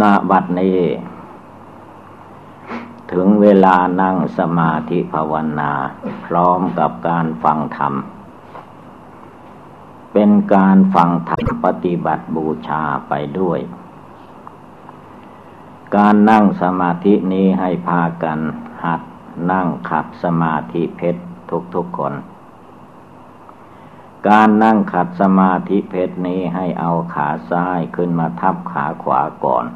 ณบัดนี้ ถึงเวลานั่งสมาธิภาวนา พร้อมกับการฟังธรรม เป็นการฟังธรรมปฏิบัติบูชาไปด้วย การนั่งสมาธินี้ให้พากันหัดนั่งขัดสมาธิเพชรทุกๆคน การนั่งขัดสมาธิเพชรนี้ให้เอาขาซ้ายขึ้นมาทับขาขวาก่อน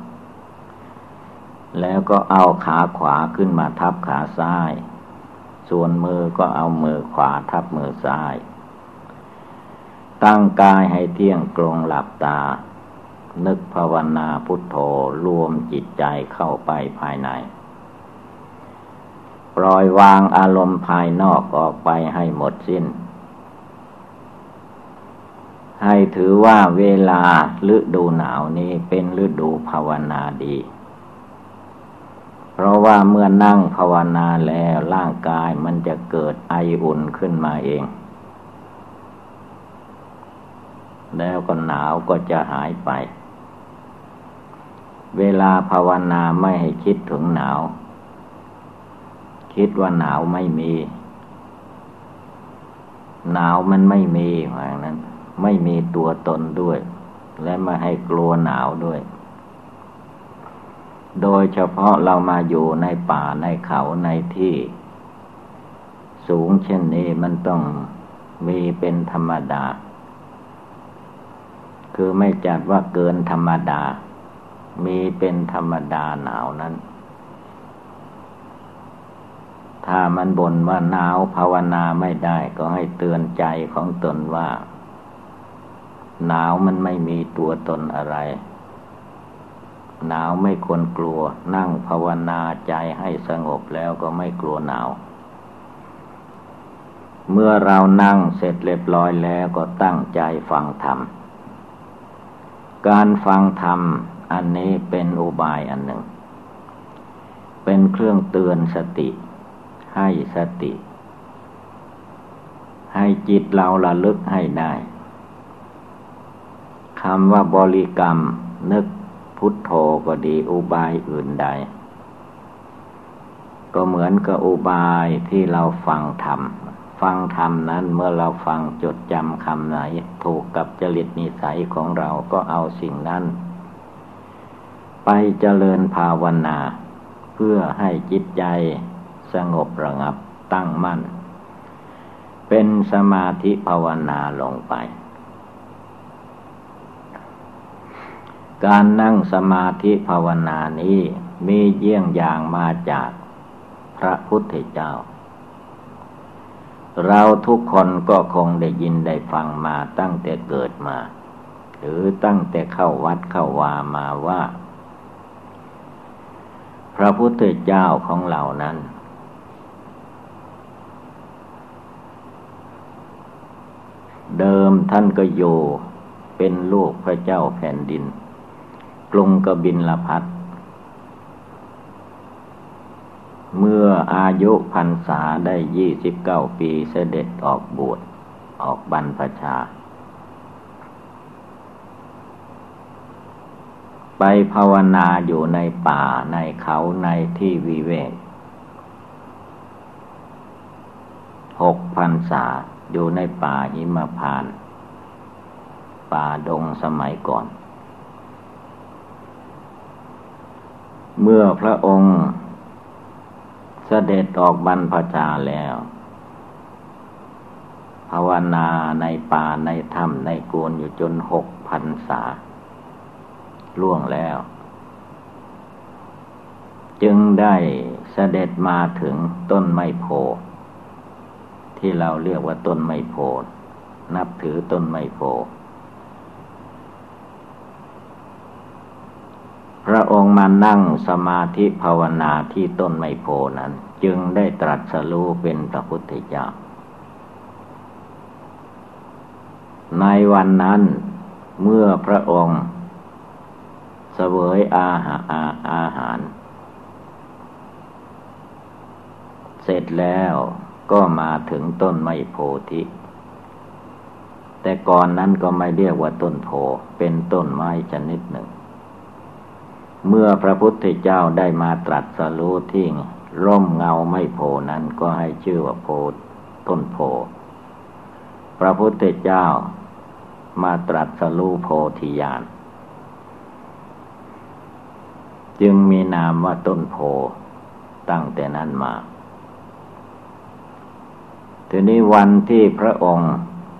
แล้วก็เอาขาขวาขึ้นมาทับขาซ้าย ส่วนมือก็เอามือขวาทับมือซ้าย ตั้งกายให้เที่ยงตรงหลับตา นึกภาวนาพุทโธรวมจิตใจเข้าไปภายในปล่อยวางอารมณ์ภายนอกออกไปให้หมดสิ้น ให้ถือว่าเวลาฤดูหนาวนี้เป็นฤดูภาวนาดี เพราะว่าเมื่อนั่งภาวนาแล้วร่างกายมันจะเกิดไออุ่นขึ้นมาเอง แล้วก็หนาวก็จะหายไป เวลาภาวนาไม่ให้คิดถึงหนาว คิดว่าหนาวไม่มี หนาวมันไม่มีอย่างนั้น ไม่มีตัวตนด้วย และไม่ให้กลัวหนาวด้วย โดยเฉพาะเรามาอยู่ในป่าในเขาในที่ สูงเช่นนี้มันต้องมีเป็นธรรมดา คือไม่จัดว่าเกินธรรมดา มีเป็นธรรมดาหนาวนั้น ถ้ามันบ่นว่าหนาวภาวนาไม่ได้ก็ให้เตือนใจของตนว่า หนาวมันไม่มีตัวตนอะไร หนาวไม่ควรกลัว นั่งภาวนาใจให้สงบแล้วก็ไม่กลัวหนาว เมื่อเรานั่งเสร็จเรียบร้อยแล้วก็ตั้งใจฟังธรรม การฟังธรรมอันนี้เป็นอุบายอันหนึ่ง เป็นเครื่องเตือนสติ ให้สติ ให้จิตเราระลึกให้ได้ คำว่าบริกรรม นึกพุทโธก็ดีอุบายอื่นใด ก็เหมือนกับอุบายที่เราฟังธรรม ฟังธรรมนั้นเมื่อเราฟังจดจำคำไหน ถูกกับจริตนิสัยของเราก็เอาสิ่งนั้น ไปเจริญภาวนา เพื่อให้จิตใจสงบระงับตั้งมั่น เป็นสมาธิภาวนาลงไป การนั่งสมาธิภาวนานี้มีเยี่ยงอย่างมาจากพระพุทธเจ้า เราทุกคนก็คงได้ยินได้ฟังมาตั้งแต่เกิดมา หรือตั้งแต่เข้าวัดเข้าวามาว่า พระพุทธเจ้าของเรานั้น เดิมท่านก็อยู่เป็นลูกพระเจ้าแผ่นดิน กรุงกบินลพัทเมื่ออายุพรรษาได้ยี่สิบเก้าปีเสด็จออกบวชออกบรรพชา ไปภาวนาอยู่ในป่าในเขาในที่วิเวกหกพรรษาอยู่ในป่าหิมพาน ป่าดงสมัยก่อน เมื่อพระองค์เสด็จออกบรรพชาแล้ว ภาวนาในป่าในถ้ำในกนอยู่จนหกพันษา ล่วงแล้ว จึงได้เสด็จมาถึงต้นไมโพที่เราเรียกว่าต้นไมโพนับถือต้นไมโพ พระองค์มานั่งสมาธิภาวนาที่ต้นไมโพนั้น จึงได้ตรัสรู้เป็นพระพุทธเจ้า ในวันนั้นเมื่อพระองค์เสวยอาหาอาอาหาร เสร็จแล้วก็มาถึงต้นไมโพธิ แต่ก่อนนั้นก็ไม่เรียกว่าต้นโพเป็นต้นไม้ชนิดหนึ่ง เมื่อพระพุทธเจ้าได้มาตรัสรู้ที่ร่มเงาไม่โพนั้นก็ให้ชื่อว่าโพต้นโพ พระพุทธเจ้ามาตรัสรู้โพธิญาณจึงมีนามว่าต้นโพตั้งแต่นั้นมา ทีนี้วันที่พระองค์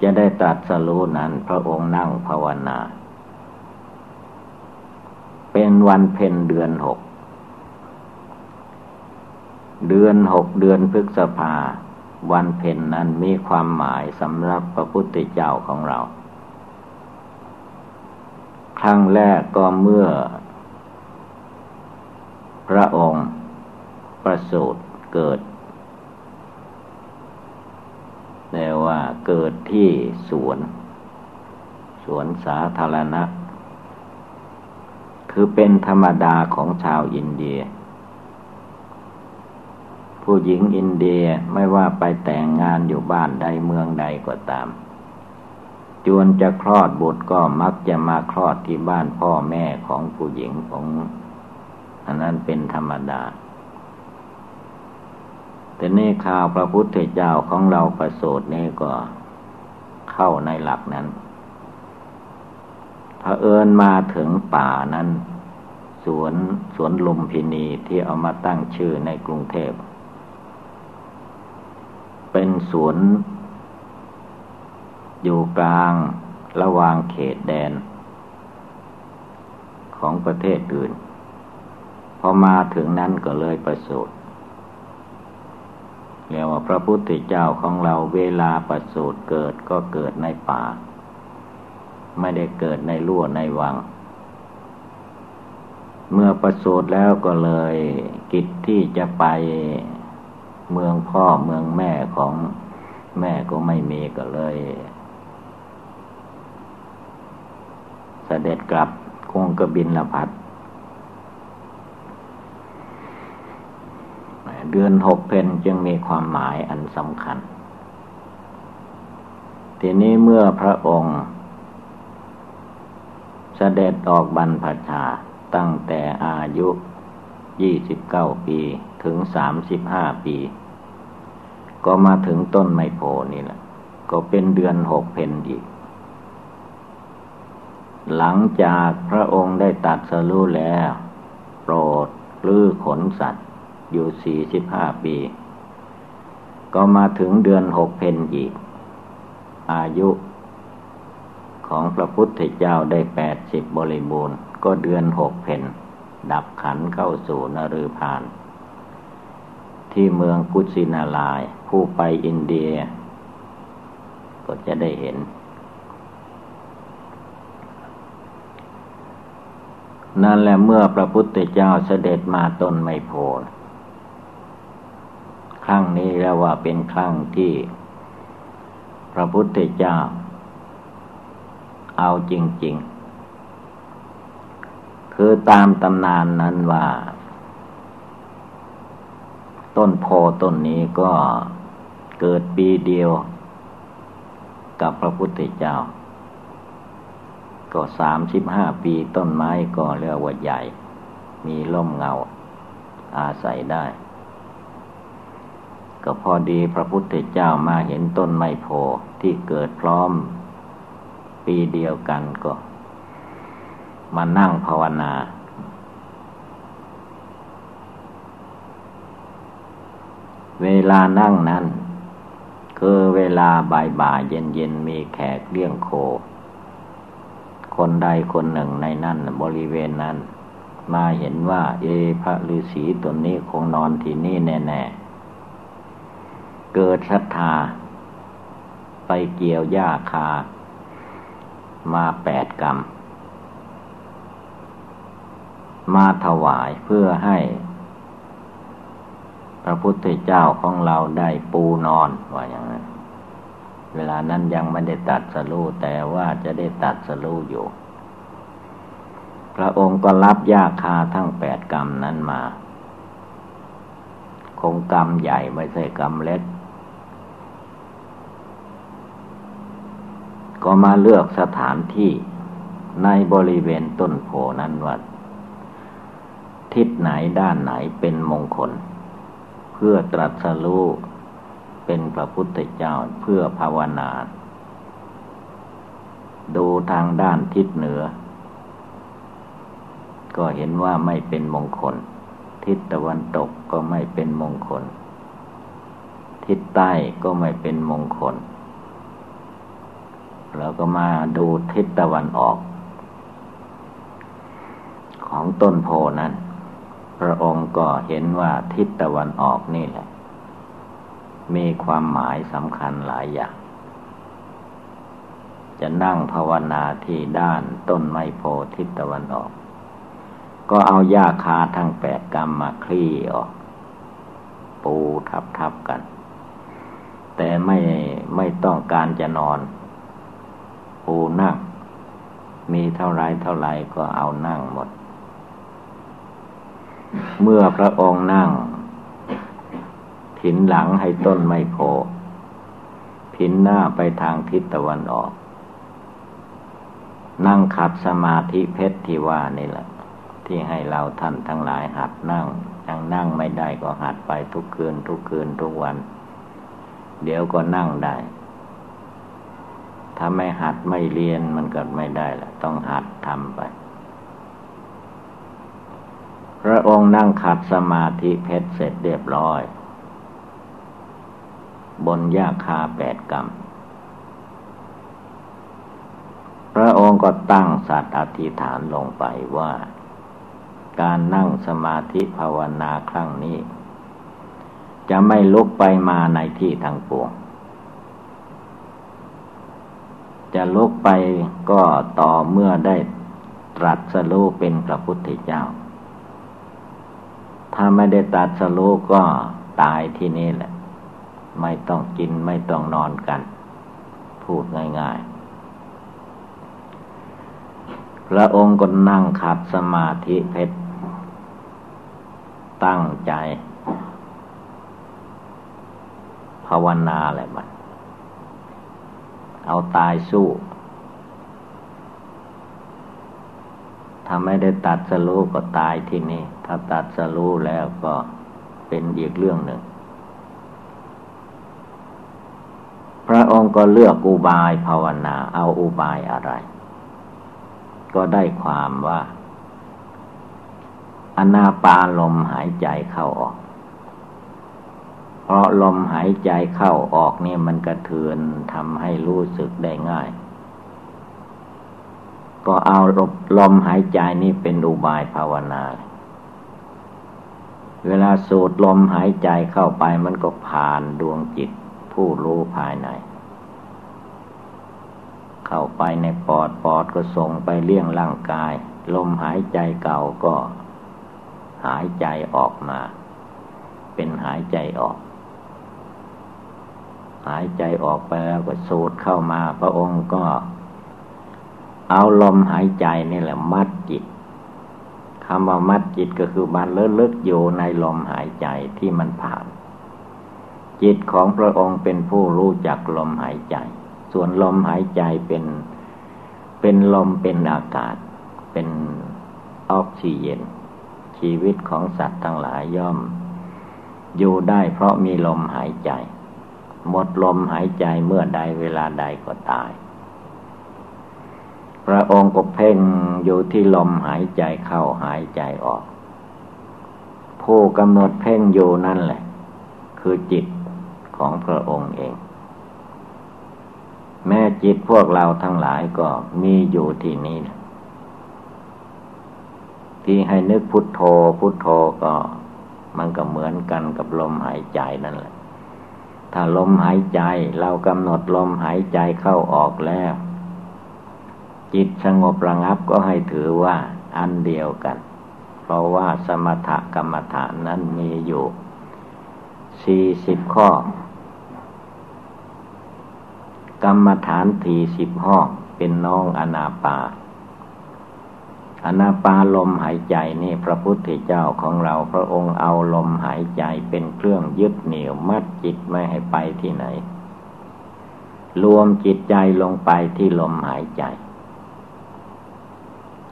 จะได้ตรัสรู้นั้น พระองค์นั่งภาวนา เป็นวันเพ็ญเดือนหก เดือนหกเดือนพฤษภา วันเพ็ญนั้นมีความหมายสำหรับพระพุทธเจ้าของเรา ครั้งแรกก็เมื่อ พระองค์ประสูติเกิดแต่ว่าเกิดที่สวน สวนสาธารณะ คือเป็นธรรมดาของชาวอินเดีย ผู้หญิงอินเดียไม่ว่าไปแต่งงานอยู่บ้านใดเมืองใดก็ตาม จวนจะคลอดบุตรก็มักจะมาคลอดที่บ้านพ่อแม่ของผู้หญิงของอันนั้นเป็นธรรมดา แต่นี่ข่าวพระพุทธเจ้าของเราประสูตรนี่ก็เข้าในหลักนั้น พระเอิญมาถึงป่านั้น สวนสวนลุมพินีที่เอามาตั้งชื่อในกรุงเทพ เป็นสวนอยู่กลางระหว่างเขตแดน ของประเทศอื่น พอมาถึงนั้นก็เลยประสูติเรียกว่าพระพุทธเจ้าของเราเวลาประสูติเกิดก็เกิดในป่า ไม่ได้เกิดในรั่วในวัง เมื่อประสูติแล้วก็เลย กิจที่จะไปเมืองพ่อเมืองแม่ของแม่ก็ไม่มีก็เลยเสด็จกลับคงกระบินละพัดเดือนหกเพนจึงมีความหมายอันสำคัญ ทีนี้เมื่อพระองค์ เสด็จออกบรรพชาตั้งแต่อายุยี่สิบเก้าปีถึงสามสิบห้าปี ก็มาถึงต้นไมโพนี่แหละ ก็เป็นเดือนหกเพนอีก หลังจากพระองค์ได้ตัดสรู้แล้ว โปรดลื้อขนสัตว์อยู่สี่สิบห้าปี ก็มาถึงเดือนหกเพนอีก อายุ ของพระพุทธเจ้าได้แปดสิบบริบูรณ์ ก็เดือนหกเพนดับขันเข้าสู่นฤพาน ที่เมืองกุสินาลาย ผู้ไปอินเดีย ก็จะได้เห็น นั่นแหละเมื่อพระพุทธเจ้าเสด็จมาต้นไมโพลครั้งนี้แล้วว่าเป็นครั้งที่ พระพุทธเจ้า เอาจริง ๆ คือตามตำนานนั้นว่า ต้นโพต้นนี้ก็เกิดปีเดียว กับพระพุทธเจ้า ก็สามสิบห้าปีต้นไม้ก็เรียกว่าใหญ่ มีร่มเงา อาศัยได้ก็พอดีพระพุทธเจ้ามาเห็นต้นไมโพที่เกิดพร้อม ปีเดียวกันก็ มานั่งภาวนา เวลานั่งนั้น คือเวลาบ่ายบ่ายเย็นเย็นมีแขกเลี้ยงโค คนใดคนหนึ่งในนั้นบริเวณนั้น มาเห็นว่า เอพระฤาษีตนนี้คงนอนที่นี่แน่ ๆ เกิดศรัทธาไปเกี่ยวหญ้าคา มาแปดกรรม มาถวายเพื่อให้ พระพุทธเจ้าของเราได้ปูนอนว่าอย่างนั้น เวลานั้นยังไม่ได้ตัดสรู้แต่ว่าจะได้ตัดสรู้อยู่ พระองค์ก็รับยาคาทั้งแปดกรรมนั้นมา คงกรรมใหญ่ไม่ใช่กรรมเล็ก ก็มาเลือกสถานที่ในบริเวณต้นโพนั้นว่าทิศไหนด้านไหนเป็นมงคล เพื่อตรัสรู้เป็นพระพุทธเจ้าเพื่อภาวนา ดูทางด้านทิศเหนือ ก็เห็นว่าไม่เป็นมงคล ทิศตะวันตกก็ไม่เป็นมงคล ทิศใต้ก็ไม่เป็นมงคล แล้วก็มาดูทิศตะวันออก ของต้นโพนั้น พระองค์ก็เห็นว่าทิศตะวันออกนี่แหละ มีความหมายสำคัญหลายอย่าง จะนั่งภาวนาที่ด้านต้นไมโพทิศตะวันออก ก็เอาหญ้าคาทั้งแปดกรรมมาคลี่ออก ปูทับทับกัน แต่ไม่ไม่ต้องการจะนอน ปูนั่ง มีเท่าไรเท่าไรก็เอานั่งหมด เมื่อพระองค์นั่งผินหลังให้ต้นไมโพผินหน้าไปทางทิศตะวันออก นั่งขัดสมาธิเพชรที่ว่านี่แหละ ที่ให้เราท่านทั้งหลายหัดนั่งยังนั่งไม่ได้ก็หัดไปทุกคืนทุกคืนทุกวัน เดี๋ยวก็นั่งได้ ถ้าไม่หัดไม่เรียนมันก็ไม่ได้ละต้องหัดทำไป พระองค์นั่งขัดสมาธิเพชรเสร็จเรียบร้อย บนยาคาแปดกรรมพระองค์ก็ตั้งสัตว์อธิษฐานลงไปว่า การนั่งสมาธิภาวนาครั้งนี้ จะไม่ลุกไปมาในที่ทางปวง จะลุกไปก็ต่อเมื่อได้ตรัสรู้เป็นพระพุทธเจ้า ถ้าไม่ได้ตัดสโลก็ตายที่นี่แหละ ไม่ต้องกินไม่ต้องนอนกัน พูดง่ายๆ พระองค์ก็นั่งขัดสมาธิเพชรตั้งใจ ภาวนาอะไรมัน เอาตายสู้ถ้าไม่ได้ตัดสรู้ก็ตายที่นี่ ถ้าตัดสรู้แล้วก็เป็นอีกเรื่องหนึ่ง พระองค์ก็เลือกอุบายภาวนา เอาอุบายอะไร ก็ได้ความว่า อนาปาลมหายใจเข้าออก เพราะลมหายใจเข้าออกนี่มันกระเทือนทำให้รู้สึกได้ง่าย ก็เอาลมหายใจนี่เป็นอุบายภาวนา เวลาสูดลมหายใจเข้าไปมันก็ผ่านดวงจิตผู้รู้ภายใน เข้าไปในปอดปอดก็ส่งไปเลี้ยงร่างกาย ลมหายใจเก่าก็หายใจออกมา เป็นหายใจออก หายใจออกไปแล้วก็สูดเข้ามา พระองค์ก็ เอาลมหายใจนี่แหละ มัดจิตคำว่ามัดจิตก็คือมันเลอะลึกอยู่ในลมหายใจที่มันผ่าน จิตของพระองค์เป็นผู้รู้จักลมหายใจ ส่วนลมหายใจเป็น เป็นลมเป็นอากาศ เป็นออกซิเจนชีวิตของสัตว์ทั้งหลายย่อม อยู่ได้เพราะมีลมหายใจ หมดลมหายใจเมื่อใดเวลาใดก็ตาย พระองค์ก็เพ่งอยู่ที่ลมหายใจเข้าหายใจออก ผู้กำหนดเพ่งอยู่นั่นแหละ คือจิตของพระองค์เอง แม่จิตพวกเราทั้งหลายก็มีอยู่ที่นี่ที่ให้นึกพุทโธพุทโธก็มันก็เหมือนกันกับลมหายใจนั่นแหละ ถ้าลมหายใจเรากำหนดลมหายใจเข้าออกแล้ว จิตสงบระงับก็ให้ถือว่าอันเดียวกัน เพราะว่าสมถกรรมฐานนั้นมีอยู่สี่สิบข้อ กรรมฐานสี่สิบห้องเป็นน้องอนาปา อนาปาลมหายใจนี่พระพุทธเจ้าของเราพระองค์เอาลมหายใจเป็นเครื่องยึดเหนี่ยวมัดจิตไม่ให้ไปที่ไหน รวมจิตใจลงไปที่ลมหายใจ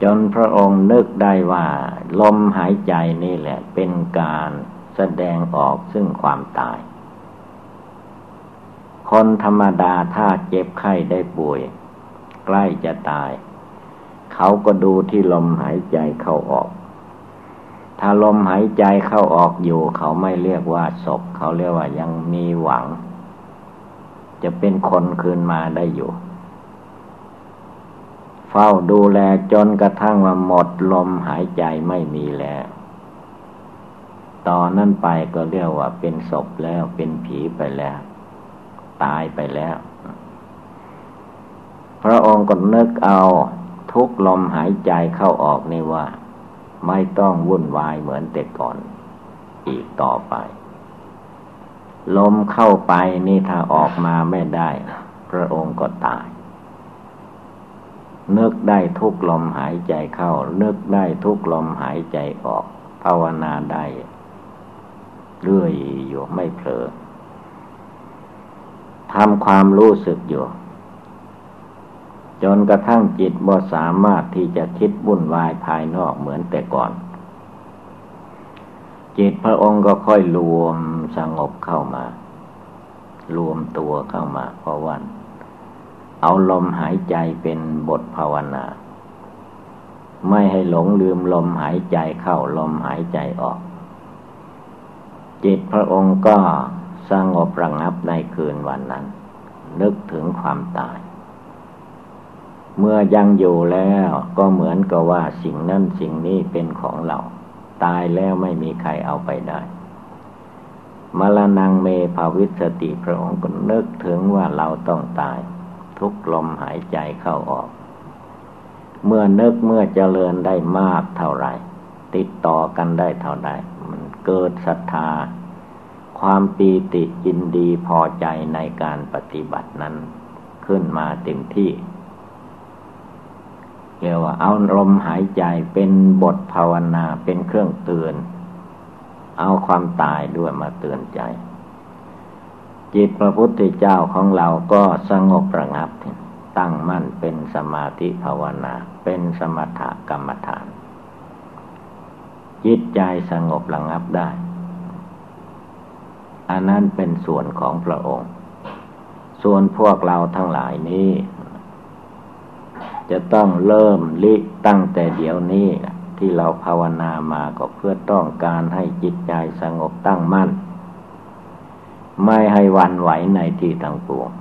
จนพระองค์นึกได้ว่า ลมหายใจนี่แหละเป็นการแสดงออกซึ่งความตาย คนธรรมดาถ้าเจ็บไข้ได้ป่วย ใกล้จะตาย เขาก็ดูที่ลมหายใจเข้าออก ถ้าลมหายใจเข้าออกอยู่ เขาไม่เรียกว่าศพ เขาเรียกว่ายังมีหวัง จะเป็นคนคืนมาได้อยู่ เฝ้าดูแลจนกระทั่งว่าหมดลมหายใจไม่มีแล้วตอนนั้นไปก็เรียกว่าเป็นศพแล้วเป็นผีไปแล้ว ตายไปแล้ว พระองค์ก็นึกเอา ทุกลมหายใจเข้าออกนี่ว่า ไม่ต้องวุ่นวายเหมือนแต่ก่อน อีกต่อไป ลมเข้าไปนี่ถ้าออกมาไม่ได้ พระองค์ก็ตาย นึกได้ทุกลมหายใจเข้า นึกได้ทุกลมหายใจออก ภาวนาได้เรื่อยอยู่ไม่เผลอทำความรู้สึกอยู่ จนกระทั่งจิตบ่สามารถที่จะคิดวุ่นวายภายนอกเหมือนแต่ก่อน จิตพระองค์ก็ค่อยรวมสงบเข้ามา รวมตัวเข้ามาเพราะวัน เอาลมหายใจเป็นบทภาวนา ไม่ให้หลงลืมลมหายใจเข้าลมหายใจออก จิตพระองค์ก็สงบระงับในคืนวันนั้น นึกถึงความตาย เมื่อยังอยู่แล้วก็เหมือนกับว่าสิ่งนั้นสิ่งนี้เป็นของเรา ตายแล้วไม่มีใครเอาไปได้มรณงเมภาวิสติพระองค์ก็นึกถึงว่าเราต้องตาย ทุกลมหายใจเข้าออก เมื่อนึกเมื่อเจริญได้มากเท่าไรติดต่อกันได้เท่าใดมันเกิดศรัทธา ความปีติยินดีพอใจในการปฏิบัตินั้น ขึ้นมาเต็มที่ เรียกว่าเอาลมหายใจเป็นบทภาวนาเป็นเครื่องเตือน เอาความตายด้วยมาเตือนใจ จิตพระพุทธเจ้าของเราก็สงบระงับ ตั้งมั่นเป็นสมาธิภาวนา เป็นสมถกรรมฐาน จิตใจสงบระงับได้ อันนั้นเป็นส่วนของพระองค์ ส่วนพวกเราทั้งหลายนี้ จะต้องเริ่มลิตั้งแต่เดี๋ยวนี้ที่เราภาวนามาก็เพื่อต้องการให้จิตใจสงบตั้งมั่น ไม่ให้วันไหวในที่ต่างปวง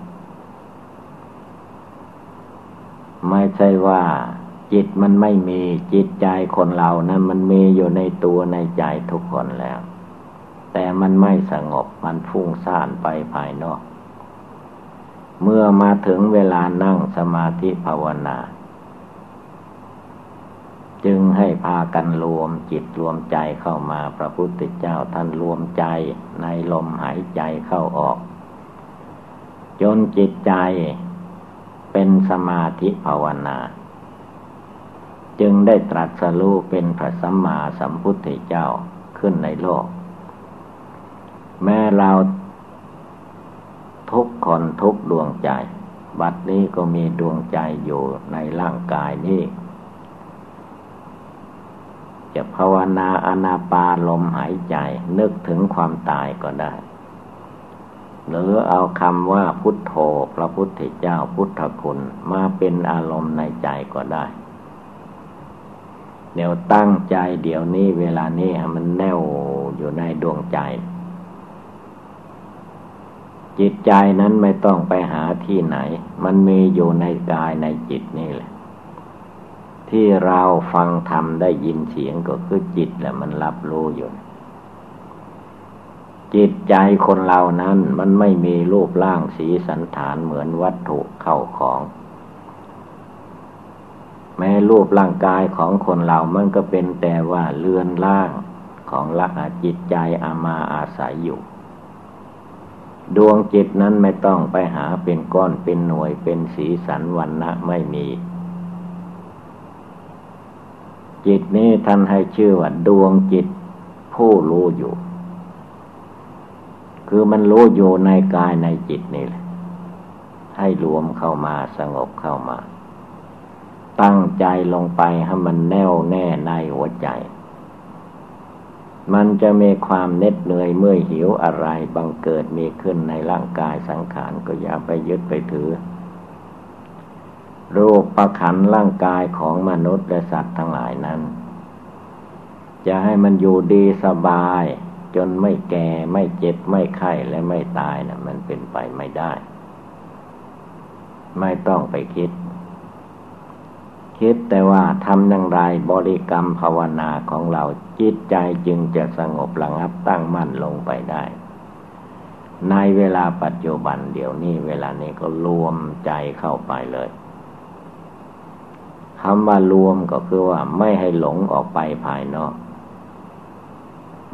ไม่ใช่ว่าจิตมันไม่มีจิตใจคนเรานะั้นมันมีอยู่ในตัวในใจทุกคนแล้ว แต่มันไม่สงบมันฟุ้งซ่านไปภายนอก เมื่อมาถึงเวลานั่งสมาธิภาวนา จึงให้พากันรวมจิตรวมใจเข้ามาพระพุทธเจ้าท่านรวมใจในลมหายใจเข้าออก จนจิตใจเป็นสมาธิภาวนา จึงได้ตรัสรู้เป็นพระสัมมาสัมพุทธเจ้าขึ้นในโลก แม้เราทุกคนทุกดวงใจ บัดนี้ก็มีดวงใจอยู่ในร่างกายนี้ จะภาวนาอนาปาลมหายใจ นึกถึงความตายก็ได้ หรือเอาคำว่าพุทโธพระพุทธเจ้าพุทธคุณมาเป็นอารมณ์ในใจก็ได้ เดี๋ยวตั้งใจเดี๋ยวนี้เวลานี้มันแน่วอยู่ในดวงใจ จิตใจนั้นไม่ต้องไปหาที่ไหน มันมีอยู่ในกายในจิตนี่แหละ ที่เราฟังธรรมได้ยินเสียงก็คือจิตแหละมันรับรู้อยู่ จิตใจคนเรานั้นมันไม่มีรูปร่างสีสันฐานเหมือนวัตถุเข้าของ แม้รูปร่างกายของคนเรามันก็เป็นแต่ว่าเลือนล่างของละจิตใจอามาอาศัยอยู่ ดวงจิตนั้นไม่ต้องไปหาเป็นก้อนเป็นหน่วยเป็นสีสันวันนะไม่มี จิตนี้ท่านให้ชื่อว่าดวงจิตผู้รู้อยู่ คือมันรู้อยู่ในกายในจิตนี่แหละ ให้รวมเข้ามาสงบเข้ามา ตั้งใจลงไปให้มันแน่วแน่ในหัวใจ มันจะมีความเน็ดเหนื่อยเมื่อยหิวอะไรบังเกิดมีขึ้นในร่างกายสังขารก็อย่าไปยึดไปถือ รูปประขันร่างกายของมนุษย์และสัตว์ทั้งหลายนั้น จะให้มันอยู่ดีสบาย จนไม่แก่ไม่เจ็บไม่ไข้และไม่ตายนะมันเป็นไปไม่ได้ ไม่ต้องไปคิด คิดแต่ว่าทำอย่างไรบริกรรมภาวนาของเราจิตใจจึงจะสงบระงับตั้งมั่นลงไปได้ในเวลาปัจจุบันเดี๋ยวนี้เวลานี้ก็รวมใจเข้าไปเลย คำว่ารวมก็คือว่าไม่ให้หลงออกไปภายนอก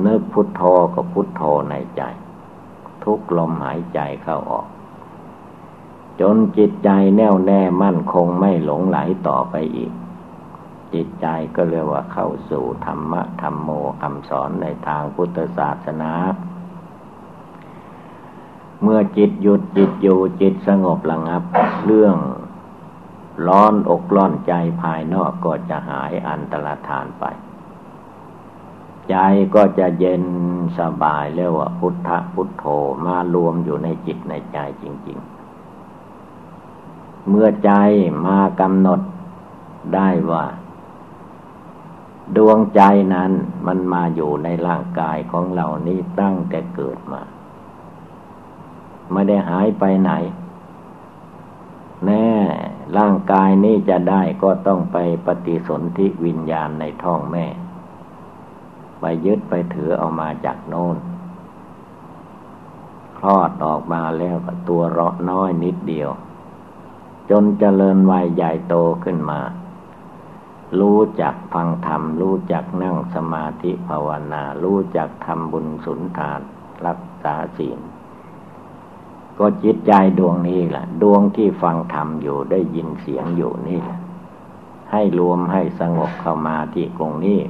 นึกพุทโธก็พุทโธในใจ ทุกลมหายใจเข้าออก จนจิตใจแน่วแน่มั่นคงไม่หลงไหลต่อไปอีก จิตใจก็เรียกว่าเข้าสู่ธรรมะธรรมโมคำสอนในทางพุทธศาสนาเมื่อจิตหยุดจิตอยู่จิตสงบระงับ เรื่อง ร้อนอกร้อนใจภายนอกก็จะหายอันตรธานไป ใจก็จะเย็นสบายเรียกว่าพุทธพุทโธมารวมอยู่ในจิตในใจจริง ๆ เมื่อใจมากำหนดได้ว่า ดวงใจนั้นมันมาอยู่ในร่างกายของเรานี้ตั้งแต่เกิดมา ไม่ได้หายไปไหน แน่ร่างกายนี้จะได้ก็ต้องไปปฏิสนธิวิญญาณในท้องแม่ ไปยึดไปถือเอามาจากโน้นคลอดออกมาแล้วก็ตัวเราะน้อยนิดเดียว จนเจริญวัยใหญ่โตขึ้นมา รู้จักฟังธรรม รู้จักนั่งสมาธิภาวนา รู้จักทำบุญสุนทานรักษาศีล ก็จิตใจดวงนี้แหละดวงที่ฟังธรรมอยู่ได้ยินเสียงอยู่นี่แหละให้รวมให้สงบเข้ามาที่ตรงนี้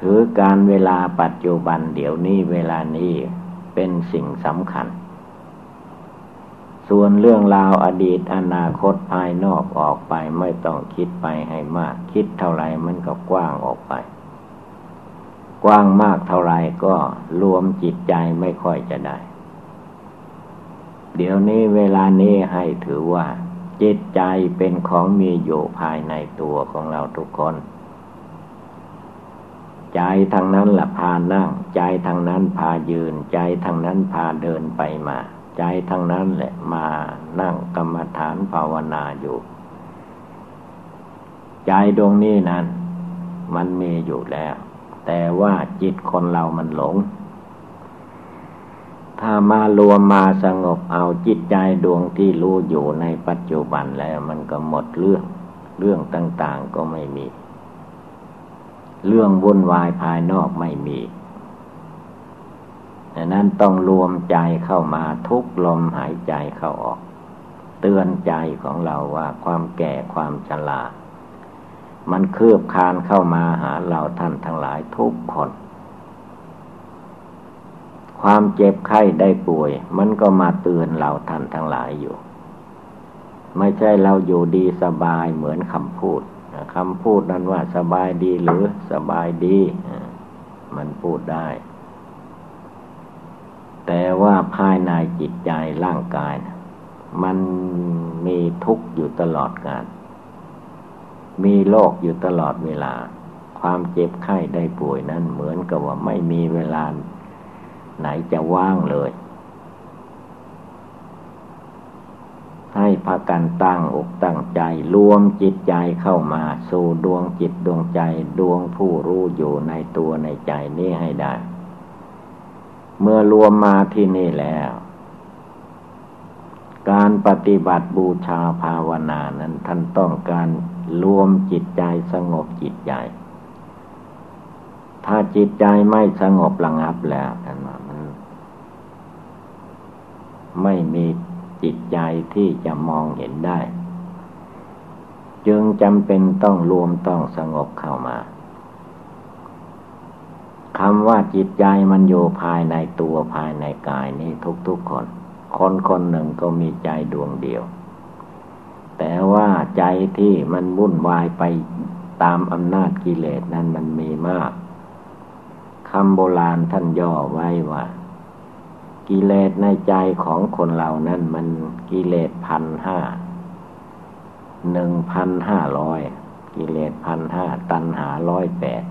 ถือการเวลาปัจจุบันเดี๋ยวนี้เวลานี้เป็นสิ่งสำคัญ ส่วนเรื่องราวอดีตอนาคตภายนอกออกไปไม่ต้องคิดไปให้มาก คิดเท่าไรมันก็กว้างออกไป กว้างมากเท่าไรก็รวมจิตใจไม่ค่อยจะได้ เดี๋ยวนี้เวลานี้ให้ถือว่า จิตใจเป็นของมีอยู่ภายในตัวของเราทุกคน ใจทางนั้นละพานั่ง ใจทางนั้นพายืน ใจทางนั้นพาเดินไปมา ใจทางนั้นแหละมานั่งกรรมฐานภาวนาอยู่ ใจดวงนี้นั้น มันมีอยู่แล้ว แต่ว่าจิตคนเรามันหลง ถ้ามารวมมาสงบเอาจิตใจดวงที่รู้อยู่ในปัจจุบันแล้วมันก็หมดเรื่อง เรื่องต่างๆก็ไม่มี เรื่องวุ่นวายภายนอกไม่มีดังนั้นต้องรวมใจเข้ามาทุกลมหายใจเข้าออก เตือนใจของเราว่าความแก่ความชรามันคืบคานเข้ามาหาเราท่านทั้งหลายทุกคน ความเจ็บไข้ได้ป่วย มันก็มาเตือนเราท่านทั้งหลายอยู่ ไม่ใช่เราอยู่ดีสบายเหมือนคำพูดคำพูดนั้นว่าสบายดีหรือสบายดี มันพูดได้ แต่ว่าภายในจิตใจร่างกายนะมันมีทุกข์อยู่ตลอดกาลมีโรคอยู่ตลอดเวลา ความเจ็บไข้ได้ป่วยนั้นเหมือนกับว่าไม่มีเวลา ไหนจะว่างเลย ให้พากันตั้งอกตั้งใจรวมจิตใจเข้ามาสู่ดวงจิตดวงใจดวงผู้รู้อยู่ในตัวในใจนี้ให้ได้ เมื่อรวมมาที่นี่แล้ว การปฏิบัติบูชาภาวนานั้นท่านต้องการรวมจิตใจสงบจิตใจถ้าจิตใจไม่สงบระงับแล้วท่านว่า ไม่มีจิตใจที่จะมองเห็นได้ จึงจำเป็นต้องรวมต้องสงบเข้ามาคำว่าจิตใจมันอยู่ภายในตัวภายในกายนี้ทุกๆคน คนคนหนึ่งก็มีใจดวงเดียว แต่ว่าใจที่มันวุ่นวายไปตามอำนาจกิเลสนั้นมันมีมากคำโบราณท่านย่อไว้ว่า กิเลสในใจของคนเรานั้นมันกิเลสพันห้าหนึ่งพันห้าร้อยกิเลสพันห้าตัณหาร้อยแปด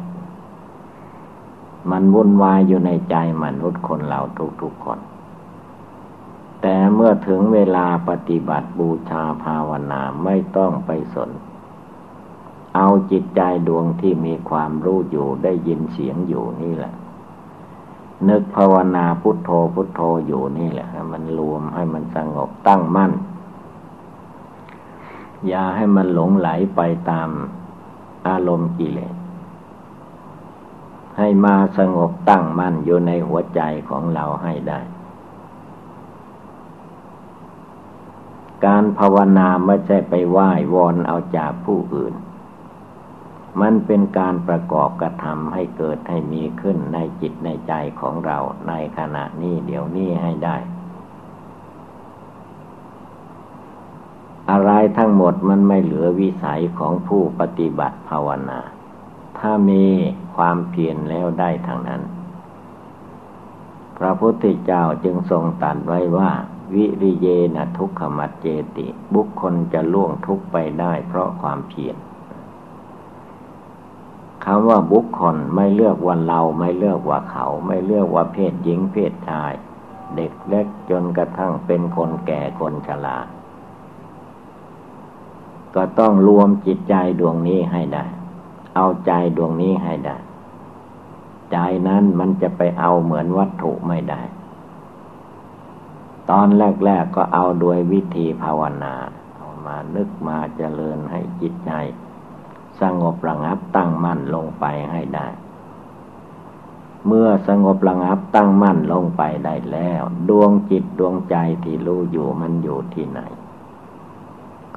มันวุ่นวายอยู่ในใจมนุษย์คนเราทุกๆคน แต่เมื่อถึงเวลาปฏิบัติบูชาภาวนาไม่ต้องไปสน เอาจิตใจดวงที่มีความรู้อยู่ได้ยินเสียงอยู่นี่แหละ นึกภาวนาพุทโธพุทโธอยู่นี่แหละมันรวมให้มันสงบตั้งมั่น อย่าให้มันหลงไหลไปตามอารมณ์กิเลสให้มาสงบตั้งมั่นอยู่ในหัวใจของเราให้ได้ การภาวนาไม่ใช่ไปไหว้วอนเอาจากผู้อื่น มันเป็นการประกอบกระทำให้เกิดให้มีขึ้นในจิตในใจของเราในขณะนี้เดี๋ยวนี้ให้ได้ อะไรทั้งหมดมันไม่เหลือวิสัยของผู้ปฏิบัติภาวนา ถ้ามีความเพียรแล้วได้ทางนั้น พระพุทธเจ้าจึงทรงตรัสไว้ว่า วิริเยนะทุกขมัดเจติ บุคคลจะล่วงทุกไปได้เพราะความเพียร คำว่าบุคคลไม่เลือกว่าเราไม่เลือกว่าเขา ไม่เลือกว่าเพศหญิงเพศชาย เด็กเล็กจนกระทั่งเป็นคนแก่คนชราก็ต้องรวมจิตใจดวงนี้ให้ได้ เอาใจดวงนี้ให้ได้ ใจนั้นมันจะไปเอาเหมือนวัตถุไม่ได้ ตอนแรก ๆก็เอาโดยวิธีภาวนา เอามานึกมาเจริญให้จิตใจ สงบระงับตั้งมั่นลงไปให้ได้ เมื่อสงบระงับตั้งมั่นลงไปได้แล้ว ดวงจิตดวงใจที่รู้อยู่มันอยู่ที่ไหน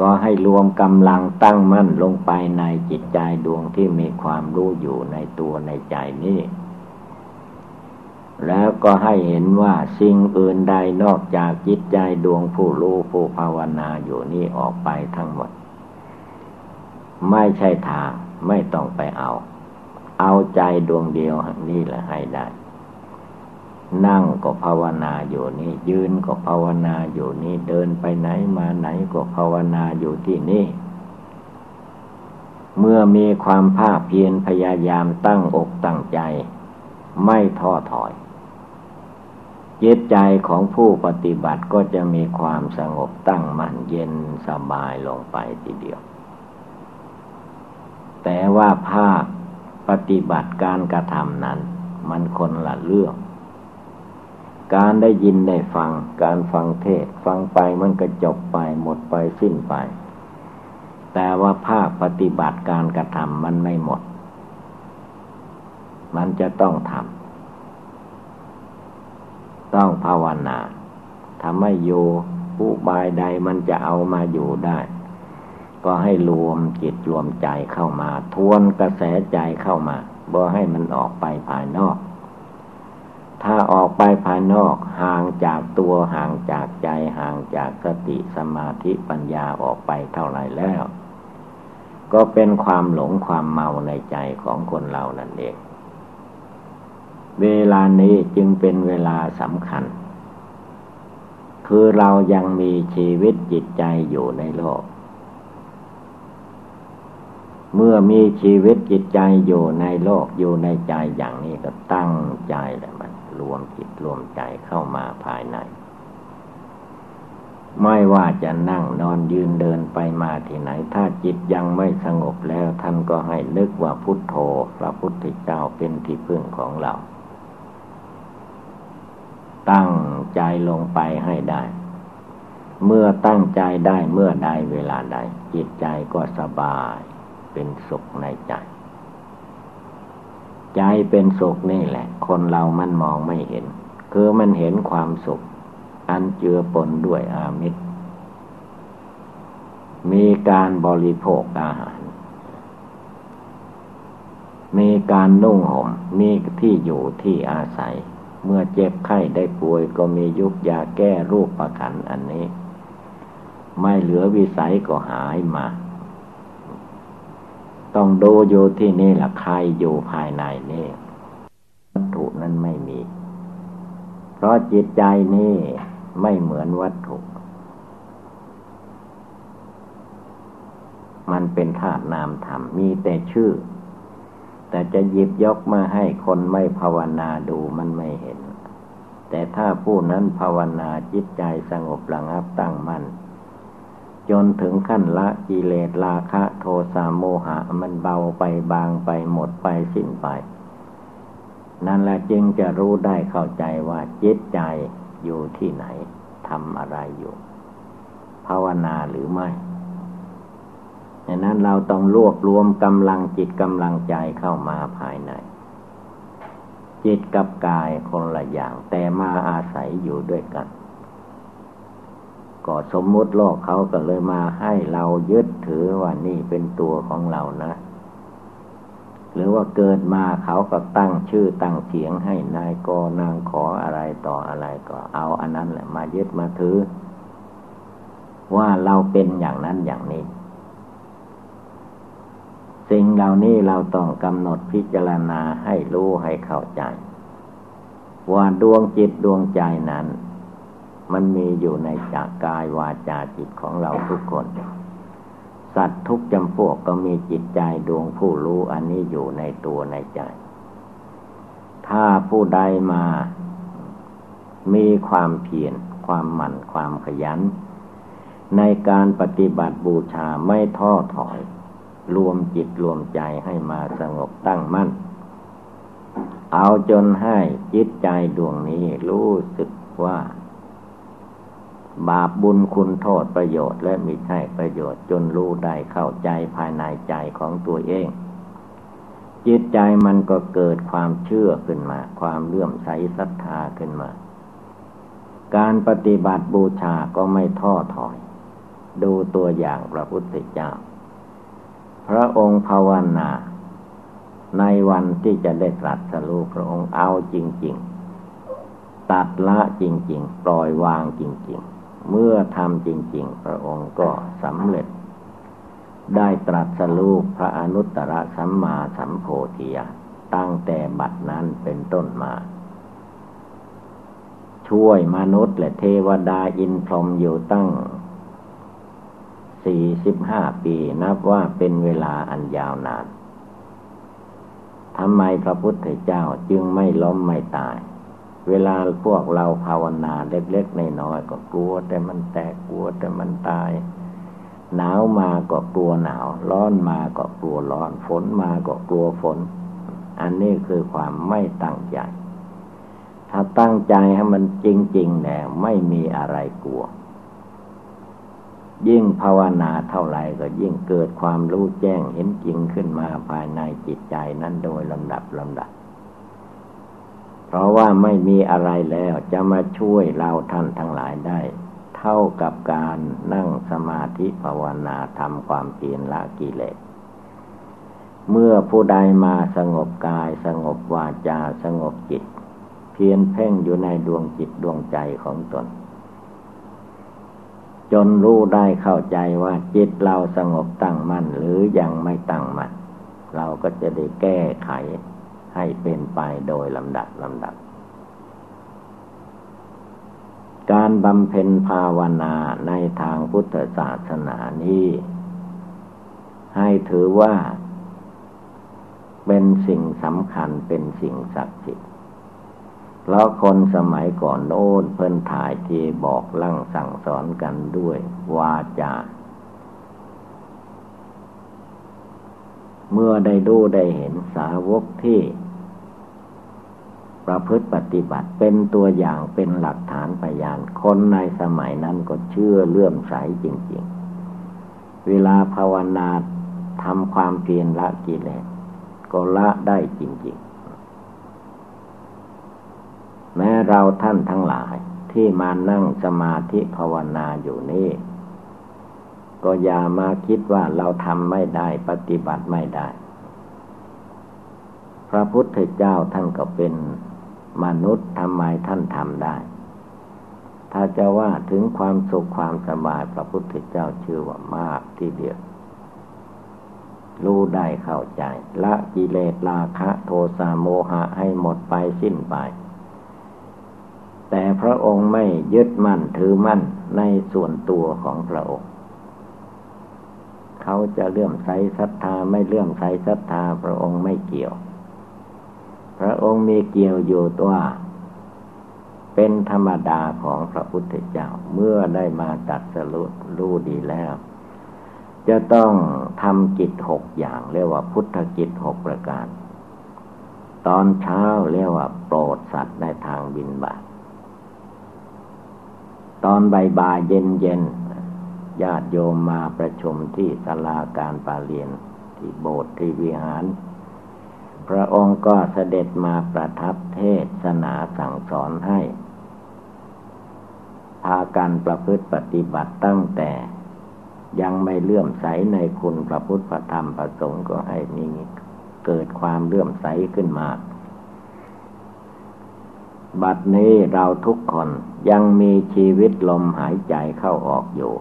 ก็ให้รวมกำลังตั้งมั่นลงไปในจิตใจดวงที่มีความรู้อยู่ในตัวในใจนี้แล้วก็ให้เห็นว่าสิ่งอื่นใดนอกจากจิตใจดวงผู้รู้ผู้ภาวนาอยู่นี่ออกไปทั้งหมด ไม่ใช่ทางไม่ต้องไปเอา เอาใจดวงเดียวนี่แหละให้ได้ นั่งก็ภาวนาอยู่นี่ ยืนก็ภาวนาอยู่นี่ เดินไปไหนมาไหนก็ภาวนาอยู่ที่นี่ เมื่อมีความภาคเพียรพยายามตั้งอกตั้งใจ ไม่ท้อถอยจิตใจของผู้ปฏิบัติก็จะมีความสงบตั้งมั่นเย็นสบายลงไปทีเดียว แต่ว่าภาคปฏิบัติการกระทำนั้น มันคนละเรื่อง การได้ยินได้ฟัง การฟังเทศ ฟังไปมันก็จบไปหมดไปสิ้นไป แต่ว่าภาคปฏิบัติการกระทำมันไม่หมด มันจะต้องทำต้องภาวนาทำให้อยู่ผู้บายใดมันจะเอามาอยู่ได้ ก็ให้รวมจิตรวมใจเข้ามา ทวนกระแสใจเข้ามาบ่ให้มันออกไปภายนอก ถ้าออกไปภายนอก ห่างจากตัวห่างจากใจห่างจากสติสมาธิปัญญาออกไปเท่าไรแล้ว ก็เป็นความหลงความเมาในใจของคนเรานั่นเอง เวลานี้จึงเป็นเวลาสำคัญ คือเรายังมีชีวิตจิตใจอยู่ในโลก เมื่อมีชีวิตจิตใจอยู่ในโลกอยู่ในใจอย่างนี้ก็ตั้งใจเลยมันรวมจิตรวมใจเข้ามาภายใน ไม่ว่าจะนั่งนอนยืนเดินไปมาที่ไหน ถ้าจิตยังไม่สงบแล้วท่านก็ให้นึกว่าพุทโธพระพุทธเจ้าเป็นที่พึ่งของเรา ตั้งใจลงไปให้ได้ เมื่อตั้งใจได้เมื่อใดเวลาใด จิตใจก็สบาย เป็นสุขในใจ ใจเป็นสุขนี่แหละ คนเรามันมองไม่เห็น คือมันเห็นความสุข อันเจือปนด้วยอามิตร มีการบริโภคอาหาร มีการนุ่งหม่ม มีที่อยู่ที่อาศัย เมื่อเจ็บไข้ได้ป่วยก็มียุกยาแก้รูปประคันอันนี้ ไม่เหลือวิสัยก็หายมา ต้องดูอยู่ที่นี่แหละใครอยู่ภายในนี่วัตถุนั้นไม่มี เพราะจิตใจนี่ไม่เหมือนวัตถุ มันเป็นธาตุนามธรรมมีแต่ชื่อ แต่จะหยิบยกมาให้คนไม่ภาวนาดูมันไม่เห็น แต่ถ้าผู้นั้นภาวนาจิตใจสงบระงับตั้งมัน่น จนถึงขั้นละกิเลสราคะโทสะโมหะมันเบาไปบางไปหมดไปสิ้นไป นั่นแหละจึงจะรู้ได้เข้าใจว่าจิตใจอยู่ที่ไหนทำอะไรอยู่ ภาวนาหรือไม่ดังนั้นเราต้องรวบรวมกำลังจิตกำลังใจเข้ามาภายใน จิตกับกายคนละอย่างแต่มาอาศัยอยู่ด้วยกัน ก็สมมุติโลกเขาก็เลยมาให้เรายึดถือว่านี่เป็นตัวของเรานะ หรือว่าเกิดมาเขาก็ตั้งชื่อตั้งเสียงให้นายกนางขออะไรต่ออะไรก็เอาอันนั้นแหละมายึดมาถือ ว่าเราเป็นอย่างนั้นอย่างนี้ สิ่งเหล่านี้เราต้องกำหนดพิจารณาให้รู้ให้เข้าใจ ว่าดวงจิตดวงใจนั้น มันมีอยู่ในจากกายวาจาจิตของเราทุกคน สัตว์ทุกจำพวกก็มีจิตใจดวงผู้รู้อันนี้อยู่ในตัวในใจ ถ้าผู้ใดมา มีความเพียรความหมั่นความขยัน ในการปฏิบัติบูชาไม่ท้อถอย รวมจิตรวมใจให้มาสงบตั้งมั่น เอาจนให้จิตใจดวงนี้รู้สึกว่า บาปบุญคุณโทษประโยชน์และมิใช่ประโยชน์จนรู้ได้เข้าใจภายในใจของตัวเอง จิตใจมันก็เกิดความเชื่อขึ้นมา ความเลื่อมใสศรัทธาขึ้นมา การปฏิบัติบูชาก็ไม่ท้อถอย ดูตัวอย่างพระพุทธเจ้า พระองค์ภาวนา ในวันที่จะได้ตรัสรู้พระองค์เอาจริง ๆ ตัดละจริง ๆ ปล่อยวางจริง ๆ เมื่อทำจริง ๆ พระองค์ก็สำเร็จ ได้ตรัสรู้พระอนุตตรสัมมาสัมโพธิญาตั้งแต่บัดนั้นเป็นต้นมา ช่วยมนุษย์และเทวดาอินพรหมอยู่ตั้งสี่สิบห้าปีนับว่าเป็นเวลาอันยาวนานทำไมพระพุทธเจ้าจึงไม่ล้มไม่ตาย เวลาพวกเราภาวนาเล็กๆน้อยๆก็กลัว แต่มันแตกกลัวแต่มันตาย หนาวมาก็กลัวหนาว ร้อนมาก็กลัวร้อน ฝนมาก็กลัวฝน อันนี้คือความไม่ตั้งใจ ถ้าตั้งใจให้มันจริงๆแล้วไม่มีอะไรกลัว ยิ่งภาวนาเท่าไหร่ก็ยิ่งเกิดความรู้แจ้งเห็นจริงขึ้นมาภายในจิตใจนั้นโดยลำดับลำดับ เพราะว่าไม่มีอะไรแล้วจะมาช่วยเราท่านทั้งหลายได้ เท่ากับการนั่งสมาธิภาวนาทำความเพียรละกิเลสเมื่อผู้ใดมาสงบกาย สงบวาจาสงบจิต เพียรเพ่งอยู่ในดวงจิตดวงใจของตน จนรู้ได้เข้าใจว่าจิตเราสงบตั้งมั่นหรือยังไม่ตั้งมั่นเราก็จะได้แก้ไข ให้เป็นไปโดยลำดับลำดับ การบำเพ็ญภาวนาในทางพุทธศาสนานี้ ให้ถือว่า เป็นสิ่งสำคัญเป็นสิ่งศักดิ์สิทธิ์เพราะคนสมัยก่อนโน้นเพิ่นถ่ายทีบอกลั่งสั่งสอนกันด้วยวาจาเมื่อได้ดูได้เห็นสาวกที่ ประพฤติปฏิบัติเป็นตัวอย่างเป็นหลักฐานพยาน คนในสมัยนั้นก็เชื่อเลื่อมใสจริง ๆ เวลาภาวนาทำความเพียรละกิเลสก็ละได้จริง ๆ แม้เราท่านทั้งหลายที่มานั่งสมาธิภาวนาอยู่นี่ ก็อย่ามาคิดว่าเราทำไม่ได้ปฏิบัติไม่ได้ พระพุทธเจ้าท่านก็เป็น มนุษย์ทำไมท่านทำได้ ถ้าจะว่าถึงความสุขความสบายพระพุทธเจ้าชื่อว่ามากที่เดียว รู้ได้เข้าใจ ละกิเลสราคะ โทสะโมหะให้หมดไปสิ้นไป แต่พระองค์ไม่ยึดมั่นถือมั่นในส่วนตัวของพระองค์เขาจะเลื่อมใสศรัทธาไม่เลื่อมใสศรัทธาพระองค์ไม่เกี่ยว พระองค์มีเกี่ยวอยู่ตัวเป็นธรรมดาของพระพุทธเจ้า เมื่อได้มาตัดสรุรู้ดีแล้ว จะต้องทำกิจหกอย่าง เรียกว่าพุทธกิจหกประการ ตอนเช้าเรียกว่าโปรดสัตว์ในทางบินบาตตอนบ่ายเย็นเย็นญาติโยมมาประชุมที่ศาลาการปาเรียนที่โบสถ์ที่วิหาร ระองค์ก็เสด็จมาประทับเทศนาสั่งสอนให้ พากันประพฤติปฏิบัติตั้งแต่ยังไม่เลื่อมใสในคุณพระพุทธพระธรรมพระสงฆ์ก็ให้มีเกิดความเลื่อมใสขึ้นมา บัดนี้เราทุกคนยังมีชีวิตลมหายใจเข้าออกอยู่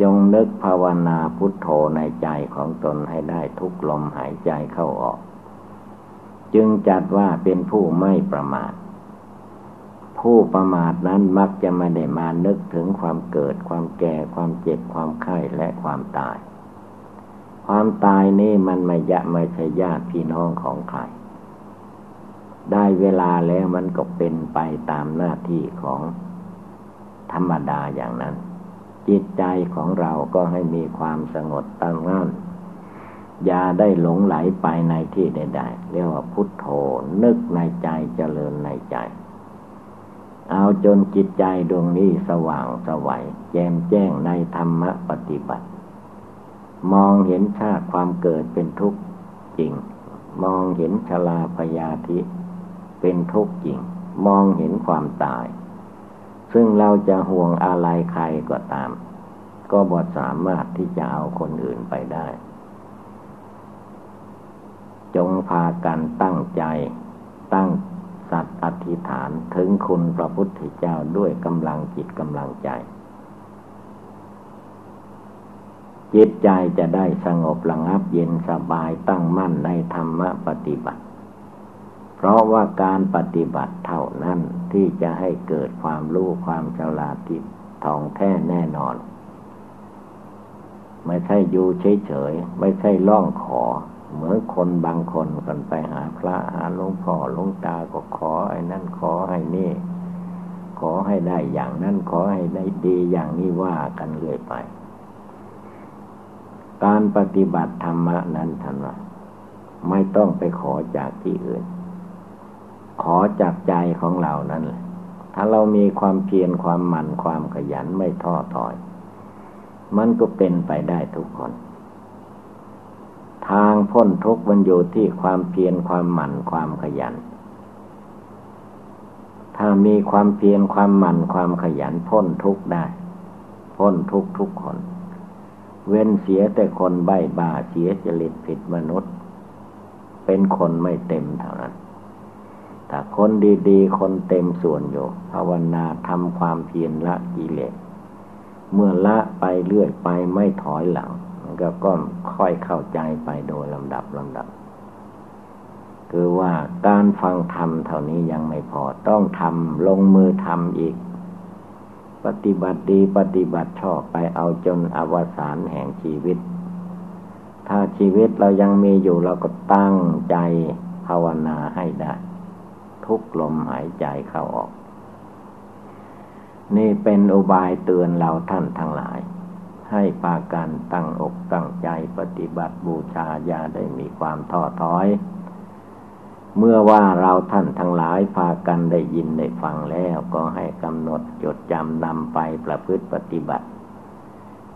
จงนึกภาวนาพุทโธในใจของตนให้ได้ทุกลมหายใจเข้าออก จึงจัดว่าเป็นผู้ไม่ประมาท ผู้ประมาทนั้นมักจะไม่ได้มานึกถึงความเกิด ความแก่ ความเจ็บ ความไข้ และความตาย ความตายนี่มันไม่ยะไม่ใช่ญาติพี่น้องของใคร ได้เวลาแล้วมันก็เป็นไปตามหน้าที่ของธรรมดาอย่างนั้น จิตใจของเราก็ให้มีความสงบตั้งมั่น อย่าได้หลงไหลไปในที่ใดๆเรียกว่าพุทโธนึกในใจเจริญในใจ เอาจนจิตใจดวงนี้สว่างสวัยแจ่มแจ้งในธรรมปฏิบัติ มองเห็นชาติความเกิดเป็นทุกข์จริง มองเห็นชลาพยาธิ เป็นทุกข์จริง มองเห็นความตาย ซึ่งเราจะห่วงอะไรใครก็ตาม ก็บอดสามารถที่จะเอาคนอื่นไปได้ จงพากันตั้งใจ ตั้งสัตว์อธิษฐานถึงคุณพระพุทธเจ้าด้วยกำลังจิตกำลังใจ จิตใจจะได้สงบระงับเย็นสบายตั้งมั่นในธรรมปฏิบัติ เพราะว่าการปฏิบัติเท่านั้นที่จะให้เกิดความรู้ความฉลาดทิทองแท้แน่นอน ไม่ใช่อยู่เฉยๆ ไม่ใช่ล่องขอ เหมือนคนบางคนกันไปหาพระหาหลวงพ่อหลวงตาก็ขอไอ้นั่นขอให้นี่ ขอให้ได้อย่างนั้นขอให้ได้ดีอย่างนี้ว่ากันเรื่อยไป การปฏิบัติธรรมะนั้นท่านว่าไม่ต้องไปขอจากที่อื่น ขอจากใจของเรานั่นแหละถ้าเรามีความเพียรความหมั่นความขยันไม่ท้อถอย มันก็เป็นไปได้ทุกคน ทางพ้นทุกข์มันอยู่ที่ความเพียรความหมั่นความขยัน ถ้ามีความเพียรความหมั่นความขยันพ้นทุกข์ได้ พ้นทุกทุกคน เว้นเสียแต่คนใบ้บาเสียจริตผิดมนุษย์ เป็นคนไม่เต็มเท่านั้นถ้าคนดีๆ คนเต็มส่วนอยู่ ภาวนาทำความเพียรละกิเลส เมื่อละไปเรื่อยไปไม่ถอยหลัง ก็ก็ค่อยเข้าใจไปโดยลำดับลำดับ คือว่าการฟังธรรมเท่านี้ยังไม่พอต้องทำลงมือทำอีก ปฏิบัติดีปฏิบัติชอบไปเอาจนอวสานแห่งชีวิต ถ้าชีวิตเรายังมีอยู่เราก็ตั้งใจภาวนาให้ได้ ทุกลมหายใจเข้าออก นี่เป็นอุบายเตือนเราท่านทั้งหลาย ให้ปากันตั้งอกตั้งใจปฏิบัติบูชาอย่าได้มีความท้อถอย เมื่อว่าเราท่านทั้งหลายพากันได้ยินได้ฟังแล้วก็ให้กำหนดจดจำนำไปประพฤติปฏิบัติ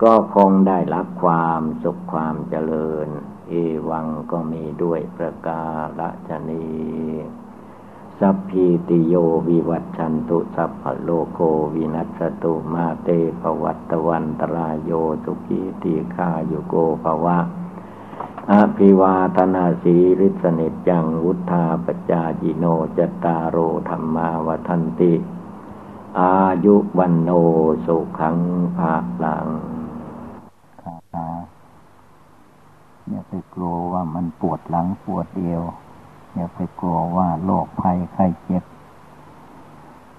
ก็คงได้รับความสุขความเจริญ เอวังก็มีด้วยประกาศนี สัพพีติโยวิวัตชันตุสัพพโลโกวินัสตุมาเตภวัตวันตรายโยตุกีติฆาโยโกภวะอภิวาธนาสีริสนิจังวุธาปจาจิโนจตารโอธรรมาวทันติ อายุวันโนสุขังภาลังอย่าไปกลัวว่ามันปวดหลังปวดเดียว อย่าไปกลัวว่าโรคภัยไข้เจ็บ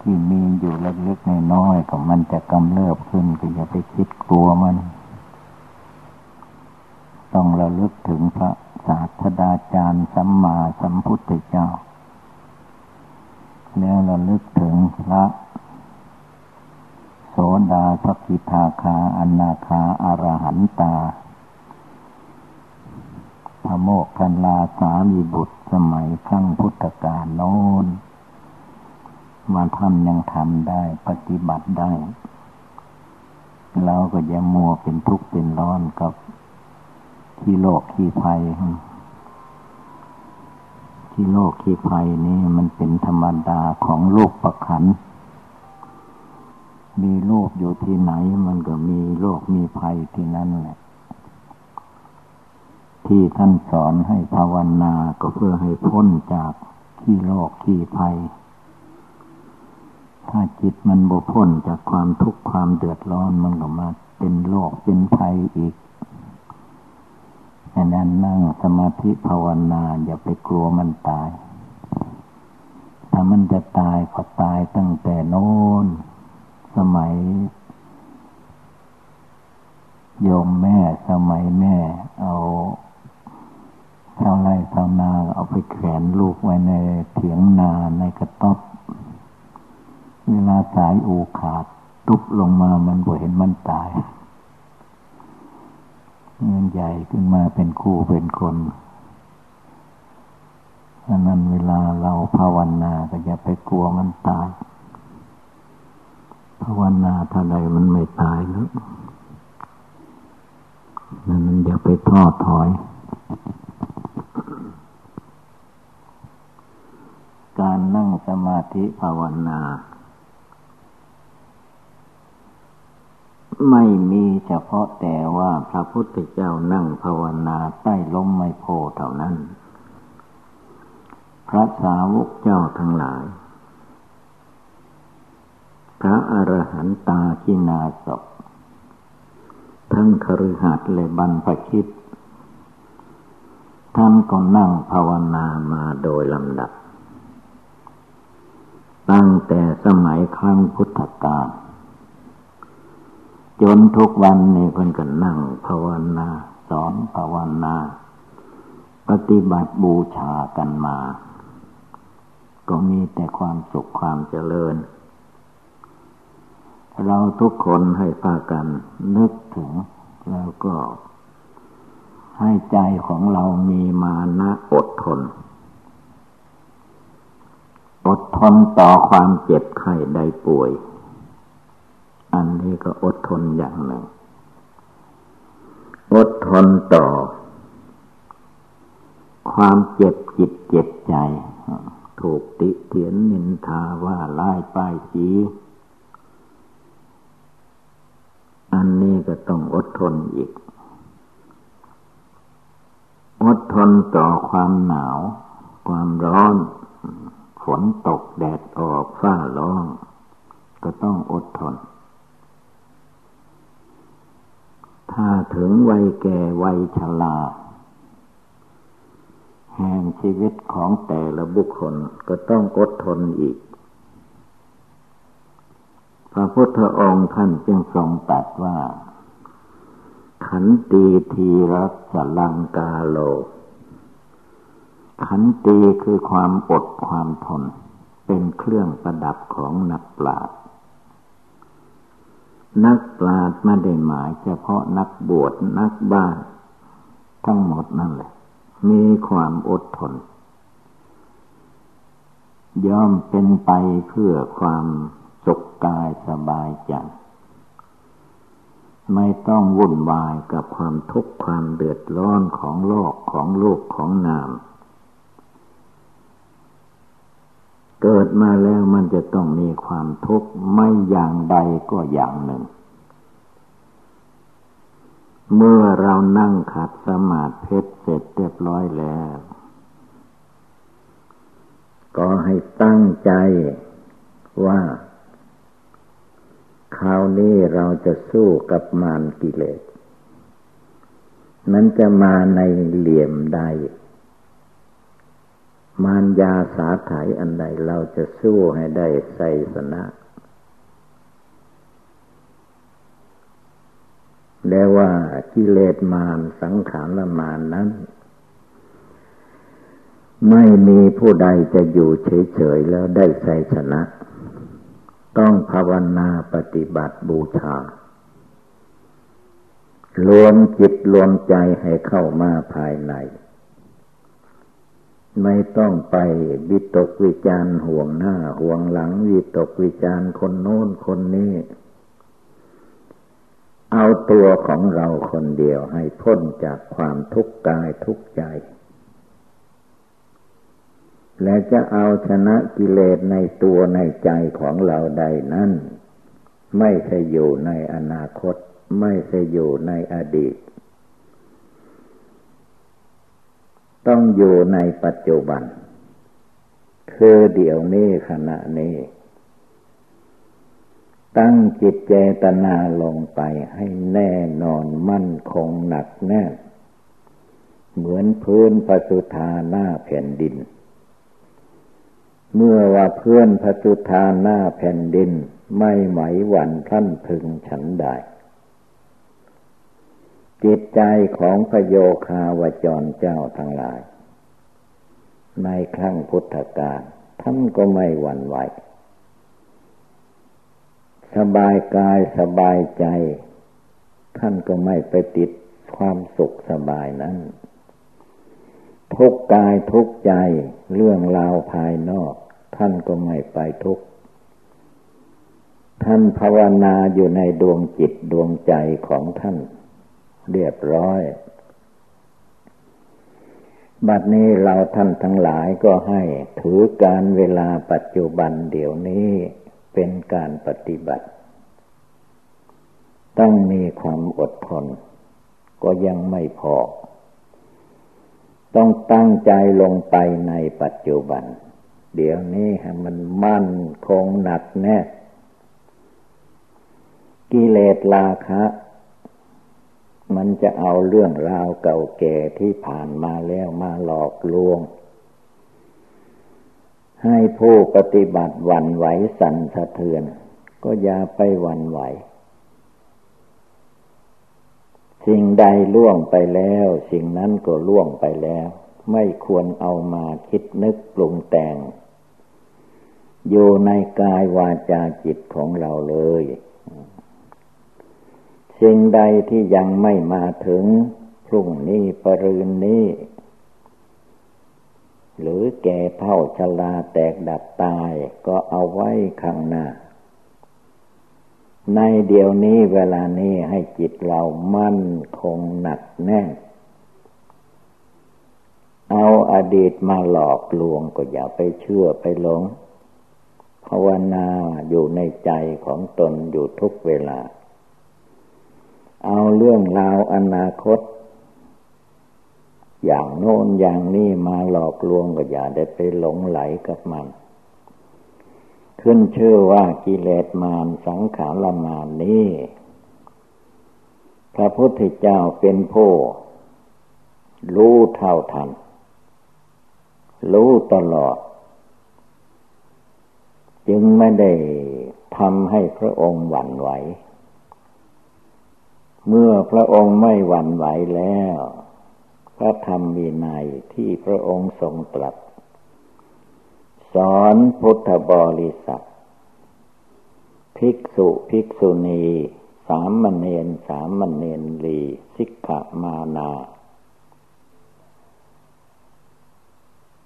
ที่มีอยู่เล็กๆน้อยๆก็มันจะกำเริบขึ้นก็อย่าไปคิดกลัวมัน ต้องระลึกถึงพระศาสดาจารย์สัมมาสัมพุทธเจ้า แล้วระลึกถึงพระโสดาสกิทาคาอนาคาอารหันตา พระโมกขันลาสาลีบุตรสมัยขั้งพุทธกาลโน้น มาทำยังทำได้ปฏิบัติได้เราก็ยังมัวเป็นทุกข์เป็นร้อนกับที่โลกที่ภัยที่โลกที่ภัยนี่มันเป็นธรรมดาของโลกประคัน มีโลกอยู่ที่ไหนมันก็มีโลกมีภัยที่นั่นแหละ ที่ท่านสอนให้ภาวนาก็เพื่อให้พ้นจากที่โลกที่ภัย ถ้าจิตมันบ่พ้นจากความทุกข์ความเดือดร้อนมันก็มาเป็นโลกเป็นภัยอีกดังนั้นนั่งสมาธิภาวนาอย่าไปกลัวมันตาย ถ้ามันจะตายก็ตายตั้งแต่โน้น สมัยโยมแม่สมัยแม่เอา ชาวไร่ชาวนาเอาไปแขวนลูกไว้ในเถียงนาในกระต๊อบ เวลาสายอูขาดตุบลงมามันบ่เห็นมันตายเงินใหญ่ขึ้นมาเป็นคู่เป็นคนอันนั้นเวลาเราภาวนาก็อย่าไปกลัวมันตาย ภาวนาถ้าใดมันไม่ตายแล้วนั่นมันอย่าไปท้อถอย การนั่งสมาธิภาวนา ไม่มีเฉพาะแต่ว่าพระพุทธเจ้านั่งภาวนาใต้ลมไมโพเท่านั้น พระสาวกเจ้าทั้งหลาย พระอรหันตากินาศทั้งคฤหัสถ์และบรรพชิตท่านก็นั่งภาวนามาโดยลำดับ ตั้งแต่สมัยครั้งพุทธกาลจนทุกวันนี้เพิ่นก็นั่งภาวนาสอนภาวนา ปฏิบัติบูชากันมา ก็มีแต่ความสุขความเจริญ เราทุกคนให้พากันนึกถึงแล้วก็ให้ใจของเรามีมานะอดทน อดทนต่อความเจ็บไข้ได้ป่วย อันนี้ก็อดทนอย่างหนึ่ง อดทนต่อ ความเจ็บจิตเจ็บใจ ถูกติเตียนนินทาว่าไล่ป้ายจีอันนี้ก็ต้องอดทนอีก อดทนต่อความหนาว ความร้อน ฝนตกแดดออกฟ้าร้อง ก็ต้องอดทน ถ้าถึงวัยแก่วัยชราแห่งชีวิตของแต่ละบุคคลก็ต้องอดทนอีก พระพุทธองค์ท่านจึงทรงตรัสว่า ขันตีทีรัสลังกาโล ขันตีคือความอดความทน เป็นเครื่องประดับของนักปราชญ์นักปราชญ์ไม่ได้หมายเฉพาะนักบวชนักบ้าน ทั้งหมดนั่นแหละ มีความอดทน ย่อมเป็นไปเพื่อความสุขกายสบายใจไม่ต้องวุ่นวายกับความทุกข์ความเดือดร้อนของโลกของโลกของนาม เกิดมาแล้วมันจะต้องมีความทุกข์ไม่อย่างใดก็อย่างหนึ่ง เมื่อเรานั่งขัดสมาธิเสร็จเรียบร้อยแล้ว ก็ให้ตั้งใจว่าคราวนี้เราจะสู้กับมารกิเลส นั้นจะมาในเหลี่ยมใด มารยาสาไถอันใดเราจะสู้ให้ได้ไสสนะแล้วว่ากิเลสมารสังขารมารนั้น ไม่มีผู้ใดจะอยู่เฉยๆแล้วได้ไสชนะ ต้องภาวนาปฏิบัติบูชารวมจิตรวมใจให้เข้ามาภายใน ไม่ต้องไปวิตกวิจารห่วงหน้าห่วงหลังวิตกวิจารคนโน้นคนนี้ เอาตัวของเราคนเดียวให้พ้นจากความทุกข์กายทุกข์ใจ และจะเอาชนะกิเลสในตัวในใจของเราใดนั้น ไม่ใช่อยู่ในอนาคต ไม่ใช่อยู่ในอดีต ต้องอยู่ในปัจจุบัน คือเดี๋ยวนี้ขณะนี้ ตั้งจิตเจตนาลงไปให้แน่นอนมั่นคงหนักแน่นเหมือนพื้นปสุธาหน้าแผ่นดิน เมื่อว่าเพื่อนพระจุธาหน้าแผ่นดิน ไม่ไหมหวั่นท่านพึงฉันได้ จิตใจของพระโยคาวจรเจ้าทั้งหลาย ในครั้งพุทธกาลท่านก็ไม่หวั่นไหว สบายกายสบายใจ ท่านก็ไม่ไปติดความสุขสบายนั้นทุกกายทุกใจเรื่องราวภายนอก ท่านก็ไม่ไปทุกท่านภาวนาอยู่ในดวงจิตดวงใจของท่าน เรียบร้อย บัดนี้เราท่านทั้งหลายก็ให้ถือการเวลาปัจจุบันเดี๋ยวนี้เป็นการปฏิบัติ ต้องมีความอดทน ก็ยังไม่พอ ต้องตั้งใจลงไปในปัจจุบัน เดี๋ยวนี้ให้มันมั่นคงหนักแน่กิเลสราคะ มันจะเอาเรื่องราวเก่าแก่ที่ผ่านมาแล้วมาหลอกลวง ให้ผู้ปฏิบัติหวั่นไหวสั่นสะเทือน ก็อย่าไปหวั่นไหว สิ่งใดล่วงไปแล้ว สิ่งนั้นก็ล่วงไปแล้ว ไม่ควรเอามาคิดนึกปรุงแต่ง อยู่ในกายวาจาจิตของเราเลย สิ่งใดที่ยังไม่มาถึง พรุ่งนี้ปรืนนี้ หรือแก่เท่าชลาแตกดับตายก็เอาไว้ข้างหน้า ในเดี๋ยวนี้เวลานี้ให้จิตเรามั่นคงหนักแน่นเอาอดีตมาหลอกลวงก็อย่าไปเชื่อไปหลงภาวนาอยู่ในใจของตนอยู่ทุกเวลา เอาเรื่องราวอนาคต อย่างโน้นอย่างนี้มาหลอกลวงก็อย่าได้ไปหลงไหลกับมัน ขึ้นชื่อว่ากิเลสมารสังขารมารนี้ พระพุทธเจ้าเป็นผู้รู้เท่าทัน รู้ตลอด จึงไม่ได้ทำให้พระองค์หวั่นไหว เมื่อพระองค์ไม่หวั่นไหวแล้ว พระธรรมมีในที่พระองค์ทรงตรัส สอนพุทธบริษัท ภิกษุภิกษุณี สามเณรสามเณรลีสิกขมานา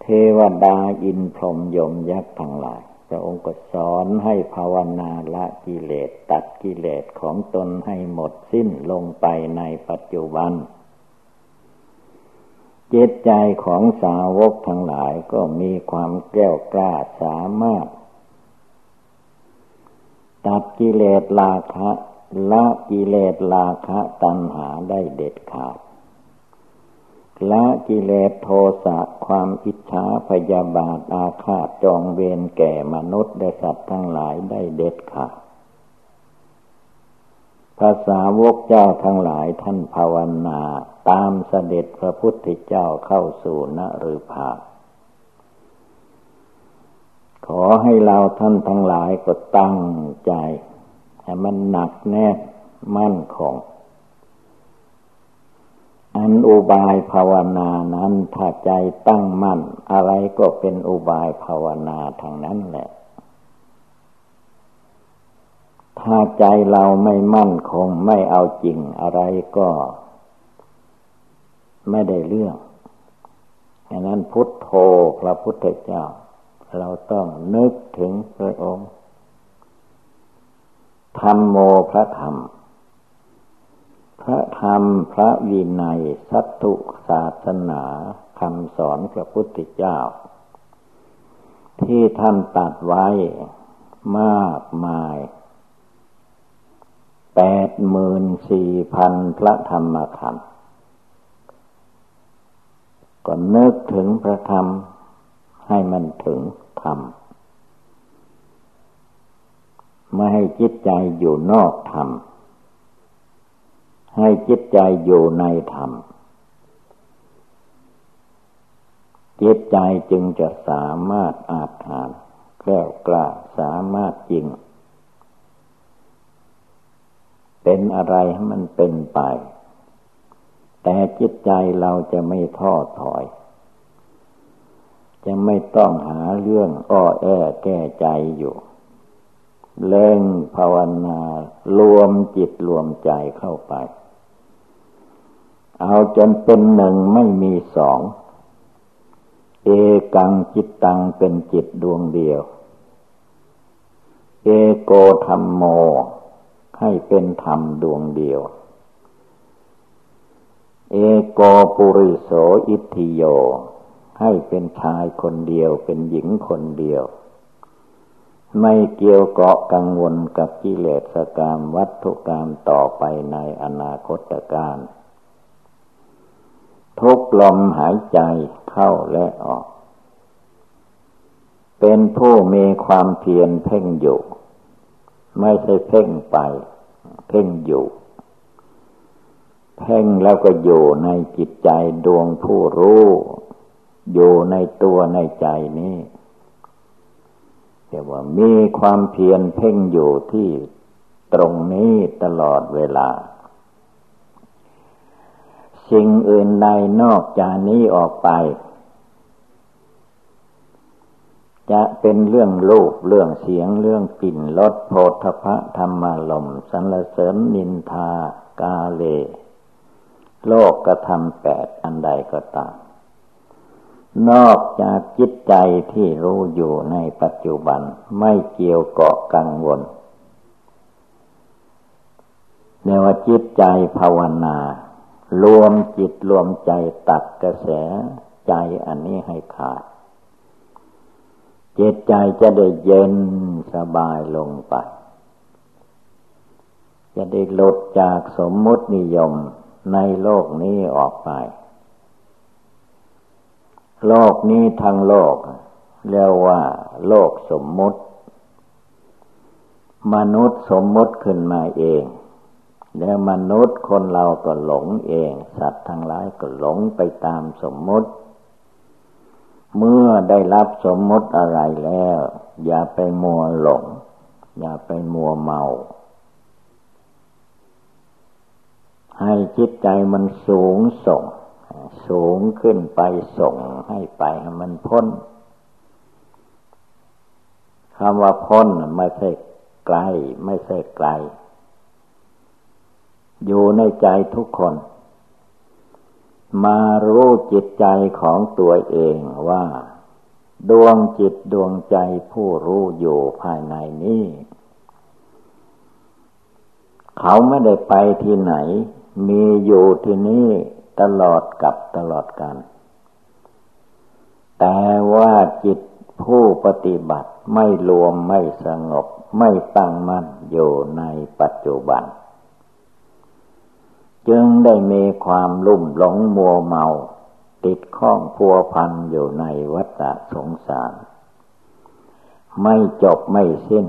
เทวดาอินพรหมยมยักษ์ทั้งหลาย พระองค์ก็สอนให้ภาวนาละกิเลสตัดกิเลสของตนให้หมดสิ้นลงไปในปัจจุบันจิตใจของสาวกทั้งหลายก็มีความแก้วกล้าสามารถ ตัดกิเลสราคะละกิเลสราคะตัณหาได้เด็ดขาด ละกิเลสโทสะความอิจฉาพยาบาทอาฆาตจองเวรแก่มนุษย์และสัตว์ทั้งหลายได้เด็ดขาดภาษาวกเจ้าทั้งหลายท่านภาวนาตามเสด็จพระพุทธเจ้าเข้าสู่นฤภาขอให้เราท่านทั้งหลายก็ตั้งใจ ให้มันหนักแน่นมั่นคง อันอุบายภาวนานั้นถ้าใจตั้งมั่น อะไรก็เป็นอุบายภาวนาทางนั้นแหละ ถ้าใจเราไม่มั่นคงไม่เอาจริงอะไรก็ ไม่ได้เรื่องดังนั้นพุทโธพระพุทธเจ้า เราต้องนึกถึงพระองค์ธรรมโมพระธรรม พระธรรมพระวินัยสัตถุศาสนาคำสอนพระพุทธเจ้า ที่ท่านตัดไว้มากมายแปดหมื่นสี่พันพระธรรมขันธ์ก็นึกถึงพระธรรมให้มันถึงธรรมไม่ให้จิตใจอยู่นอกธรรม ให้จิตใจอยู่ในธรรม จิตใจจึงจะสามารถอาจหานแก้วกล้าสามารถจริง เป็นอะไรให้มันเป็นไป แต่จิตใจเราจะไม่ท้อถอย จะไม่ต้องหาเรื่องอ้อแอแก้ใจอยู่เล่งภาวนารวมจิตรวมใจเข้าไป เอาจนเป็นหนึ่งไม่มีสอง เอกังจิตตังเป็นจิตดวงเดียว เอโกธรรมโม ให้เป็นธรรมดวงเดียว เอโกปุริโสอิทิโย ให้เป็นชายคนเดียวเป็นหญิงคนเดียว ไม่เกี่ยวเกาะกังวลกับกิเลสกรรมวัตถุกรรมต่อไปในอนาคตการ ทุกลมหายใจเข้าและออก เป็นผู้มีความเพียรเพ่งอยู่ ไม่ใช่เพ่งไป เพ่งอยู่ เพ่งแล้วก็อยู่ในจิตใจดวงผู้รู้ อยู่ในตัวในใจนี้แต่ว่ามีความเพียรเพ่งอยู่ที่ตรงนี้ตลอดเวลา สิ่งอื่นใดนอกจากนี้ออกไป จะเป็นเรื่องรูปเรื่องเสียงเรื่องกลิ่นรสโพธพะธรรมารมสรรเสริญนินทากาเล โลกกระทำแปดอันใดก็ตามนอกจากจิตใจที่รู้อยู่ในปัจจุบันไม่เกี่ยวเกาะกังวลเนว่าจิตใจภาวนา รวมจิตรวมใจตัดกระแสใจอันนี้ให้ขาด จิตใจจะได้เย็นสบายลงไป จะได้หลุดจากสมมุตินิยมในโลกนี้ออกไป โลกนี้ทั้งโลกเรียกว่าโลกสมมุติ มนุษย์สมมุติขึ้นมาเอง แล้วมนุษย์คนเราก็หลงเอง สัตว์ทั้งหลายก็หลงไปตามสมมติ เมื่อได้รับสมมติอะไรแล้ว อย่าไปมัวหลง อย่าไปมัวเมา ให้จิตใจมันสูงส่ง สูงขึ้นไปส่งให้ไปให้มันพ้นคำว่าพ้นไม่ใช่ไกล ไม่ใช่ไกล อยู่ในใจทุกคน มารู้จิตใจของตัวเองว่า ดวงจิตดวงใจผู้รู้อยู่ภายในนี้ เขาไม่ได้ไปที่ไหน มีอยู่ที่นี่ตลอดกับตลอดกัน แต่ว่าจิตผู้ปฏิบัติไม่รวมไม่สงบไม่ตั้งมั่นอยู่ในปัจจุบัน จึงได้มีความลุ่มหลงมัวเมา ติดข้องพัวพันอยู่ในวัฏสงสาร ไม่จบไม่สิ้น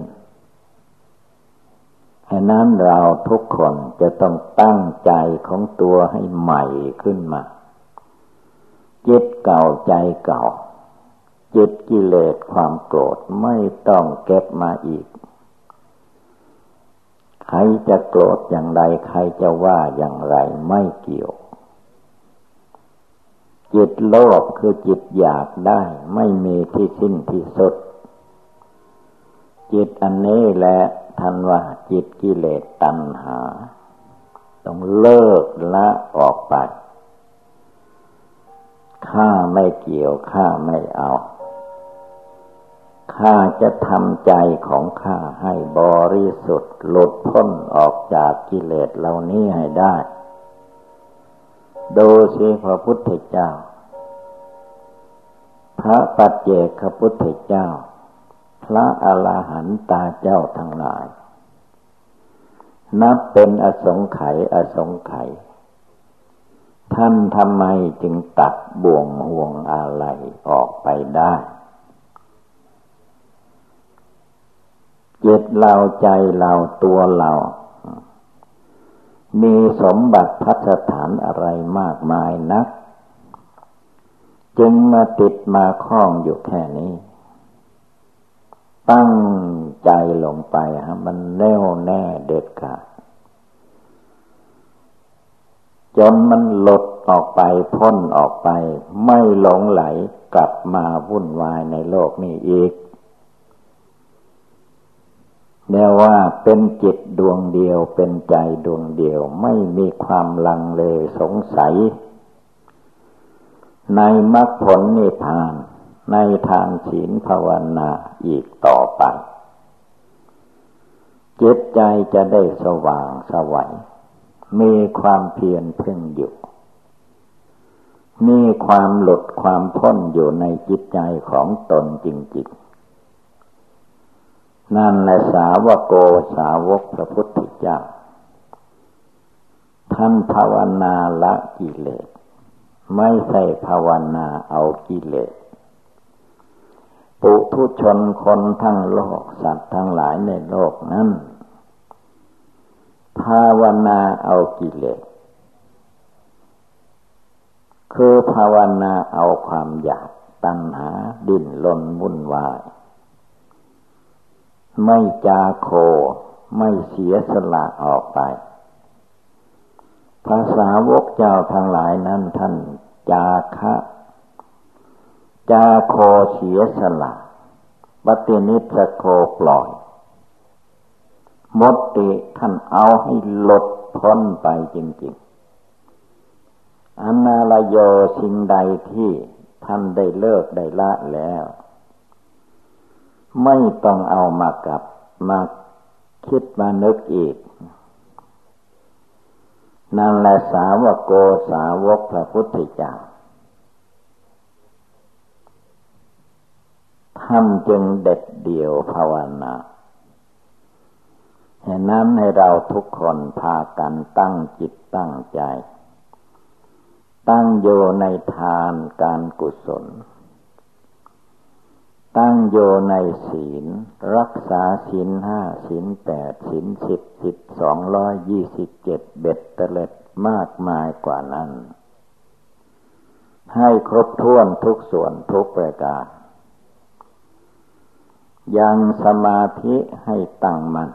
ฉะนั้นเราทุกคนจะต้องตั้งใจของตัวให้ใหม่ขึ้นมาจิตเก่าใจเก่าจิตกิเลสความโกรธไม่ต้องเก็บมาอีก ใครจะโกรธอย่างไร ใครจะว่าอย่างไรไม่เกี่ยว จิตโลภคือจิตอยากได้ ไม่มีที่สิ้นที่สุด จิตอันนี้แหละท่านว่าจิตกิเลสตัณหา ต้องเลิกละออกไปข้าไม่เกี่ยวข้าไม่เอา ข้าจะทำใจของข้าให้บริสุทธิ์หลุดพ้นออกจากกิเลสเหล่านี้ให้ได้ ดูสิพระพุทธเจ้า พระปัจเจกพุทธเจ้า พระอรหันตาเจ้าทั้งหลาย นับเป็นอสงไขยอสงไขยท่านทำไมจึงตัดบ่วงห่วงอะไรออกไปได้ จิตเราใจเราตัวเรา มีสมบัติพัฒฐานอะไรมากมายนัก จึงมาติดมาคล้องอยู่แค่นี้ ตั้งใจลงไปฮะมันแน่วแน่เด็ดขาดจนมันหลุดออกไปพ้นออกไป ไม่หลงไหลกลับมาวุ่นวายในโลกนี้อีก แม้ว่าเป็นจิตดวงเดียวเป็นใจดวงเดียวไม่มีความลังเลสงสัย ในมรรคผลนิพพาน ในทางศีลภาวนาอีกต่อไปจิตใจจะได้สว่างสวัยมีความเพียรพึ่งอยู่มีความหลุดความพ้นอยู่ในจิตใจของตนจริงๆ นั่นแหละสาวโกสาวกพระพุทธเจ้า ท่านภาวนาละกิเลส ไม่ใช่ภาวนาเอากิเลส ปุถุชนคนทั้งโลกสัตว์ทั้งหลายในโลกนั้น ภาวนาเอากิเลส คือภาวนาเอาความอยากตัณหาดิ้นลนวุ่นวาย ไม่จาโค ไม่เสียสละออกไป ภาษาวกเจ้าทั้งหลายนั้นท่านจาคะ จาโคเสียสละปฏินิสโคปล่อย มดติท่านเอาให้หลดพ้นไปจริง ๆอนาลโยสิ่งใดที่ท่านได้เลิกได้ละแล้ว ไม่ต้องเอามากับมาคิดมานึกอีก นั่นแหละสาวกโกสาวกพระพุทธเจ้าท่านจึงเด็ดเดี่ยวภาวนาเหตุนั้นให้เราทุกคนพากันตั้งจิตตั้งใจ ตั้งโยในทานการกุศล ตั้งโยในศีล รักษาศีลห้าศีลแปดศีลสิบสิบสองร้อยยี่สิบเจ็ดเบ็ดเตล็ดมากมายกว่านั้น ให้ครบถ้วนทุกส่วนทุกประการยังสมาธิให้ตั้งมัน่น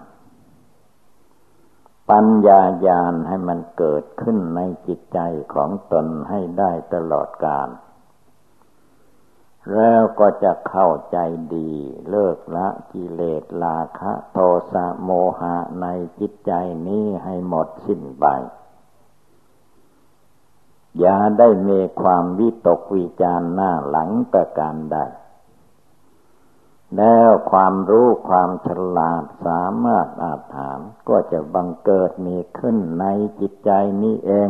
ปัญญาญาณให้มันเกิดขึ้นในจิตใจของตนให้ได้ตลอดกาล แล้วก็จะเข้าใจดีเลิกละกิเลสลาคะ โทสะโมหะในจิตใจนี้ให้หมดสิ้นไปอย่าได้มีความวิตกวิจารหน้าหลังประการใด แล้วความรู้ความฉลาดสามารถอาถามก็จะบังเกิดมีขึ้นในจิตใจนี้เอง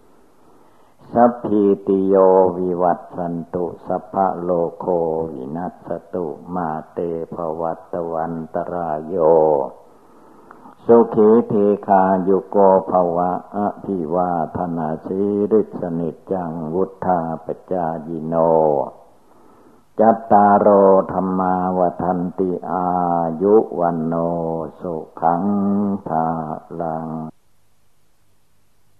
สัพพิติโยวิวัตสันตุสัพพะโลโควินัสตุมาเตภวัตวันตรายโย สุขีเทคายุโกภวะอภิวาธนาสีริสนิจังวุธาปจายิโน จัตตารโอธรรมาวทันติอายุวันโนสุขังภาลัง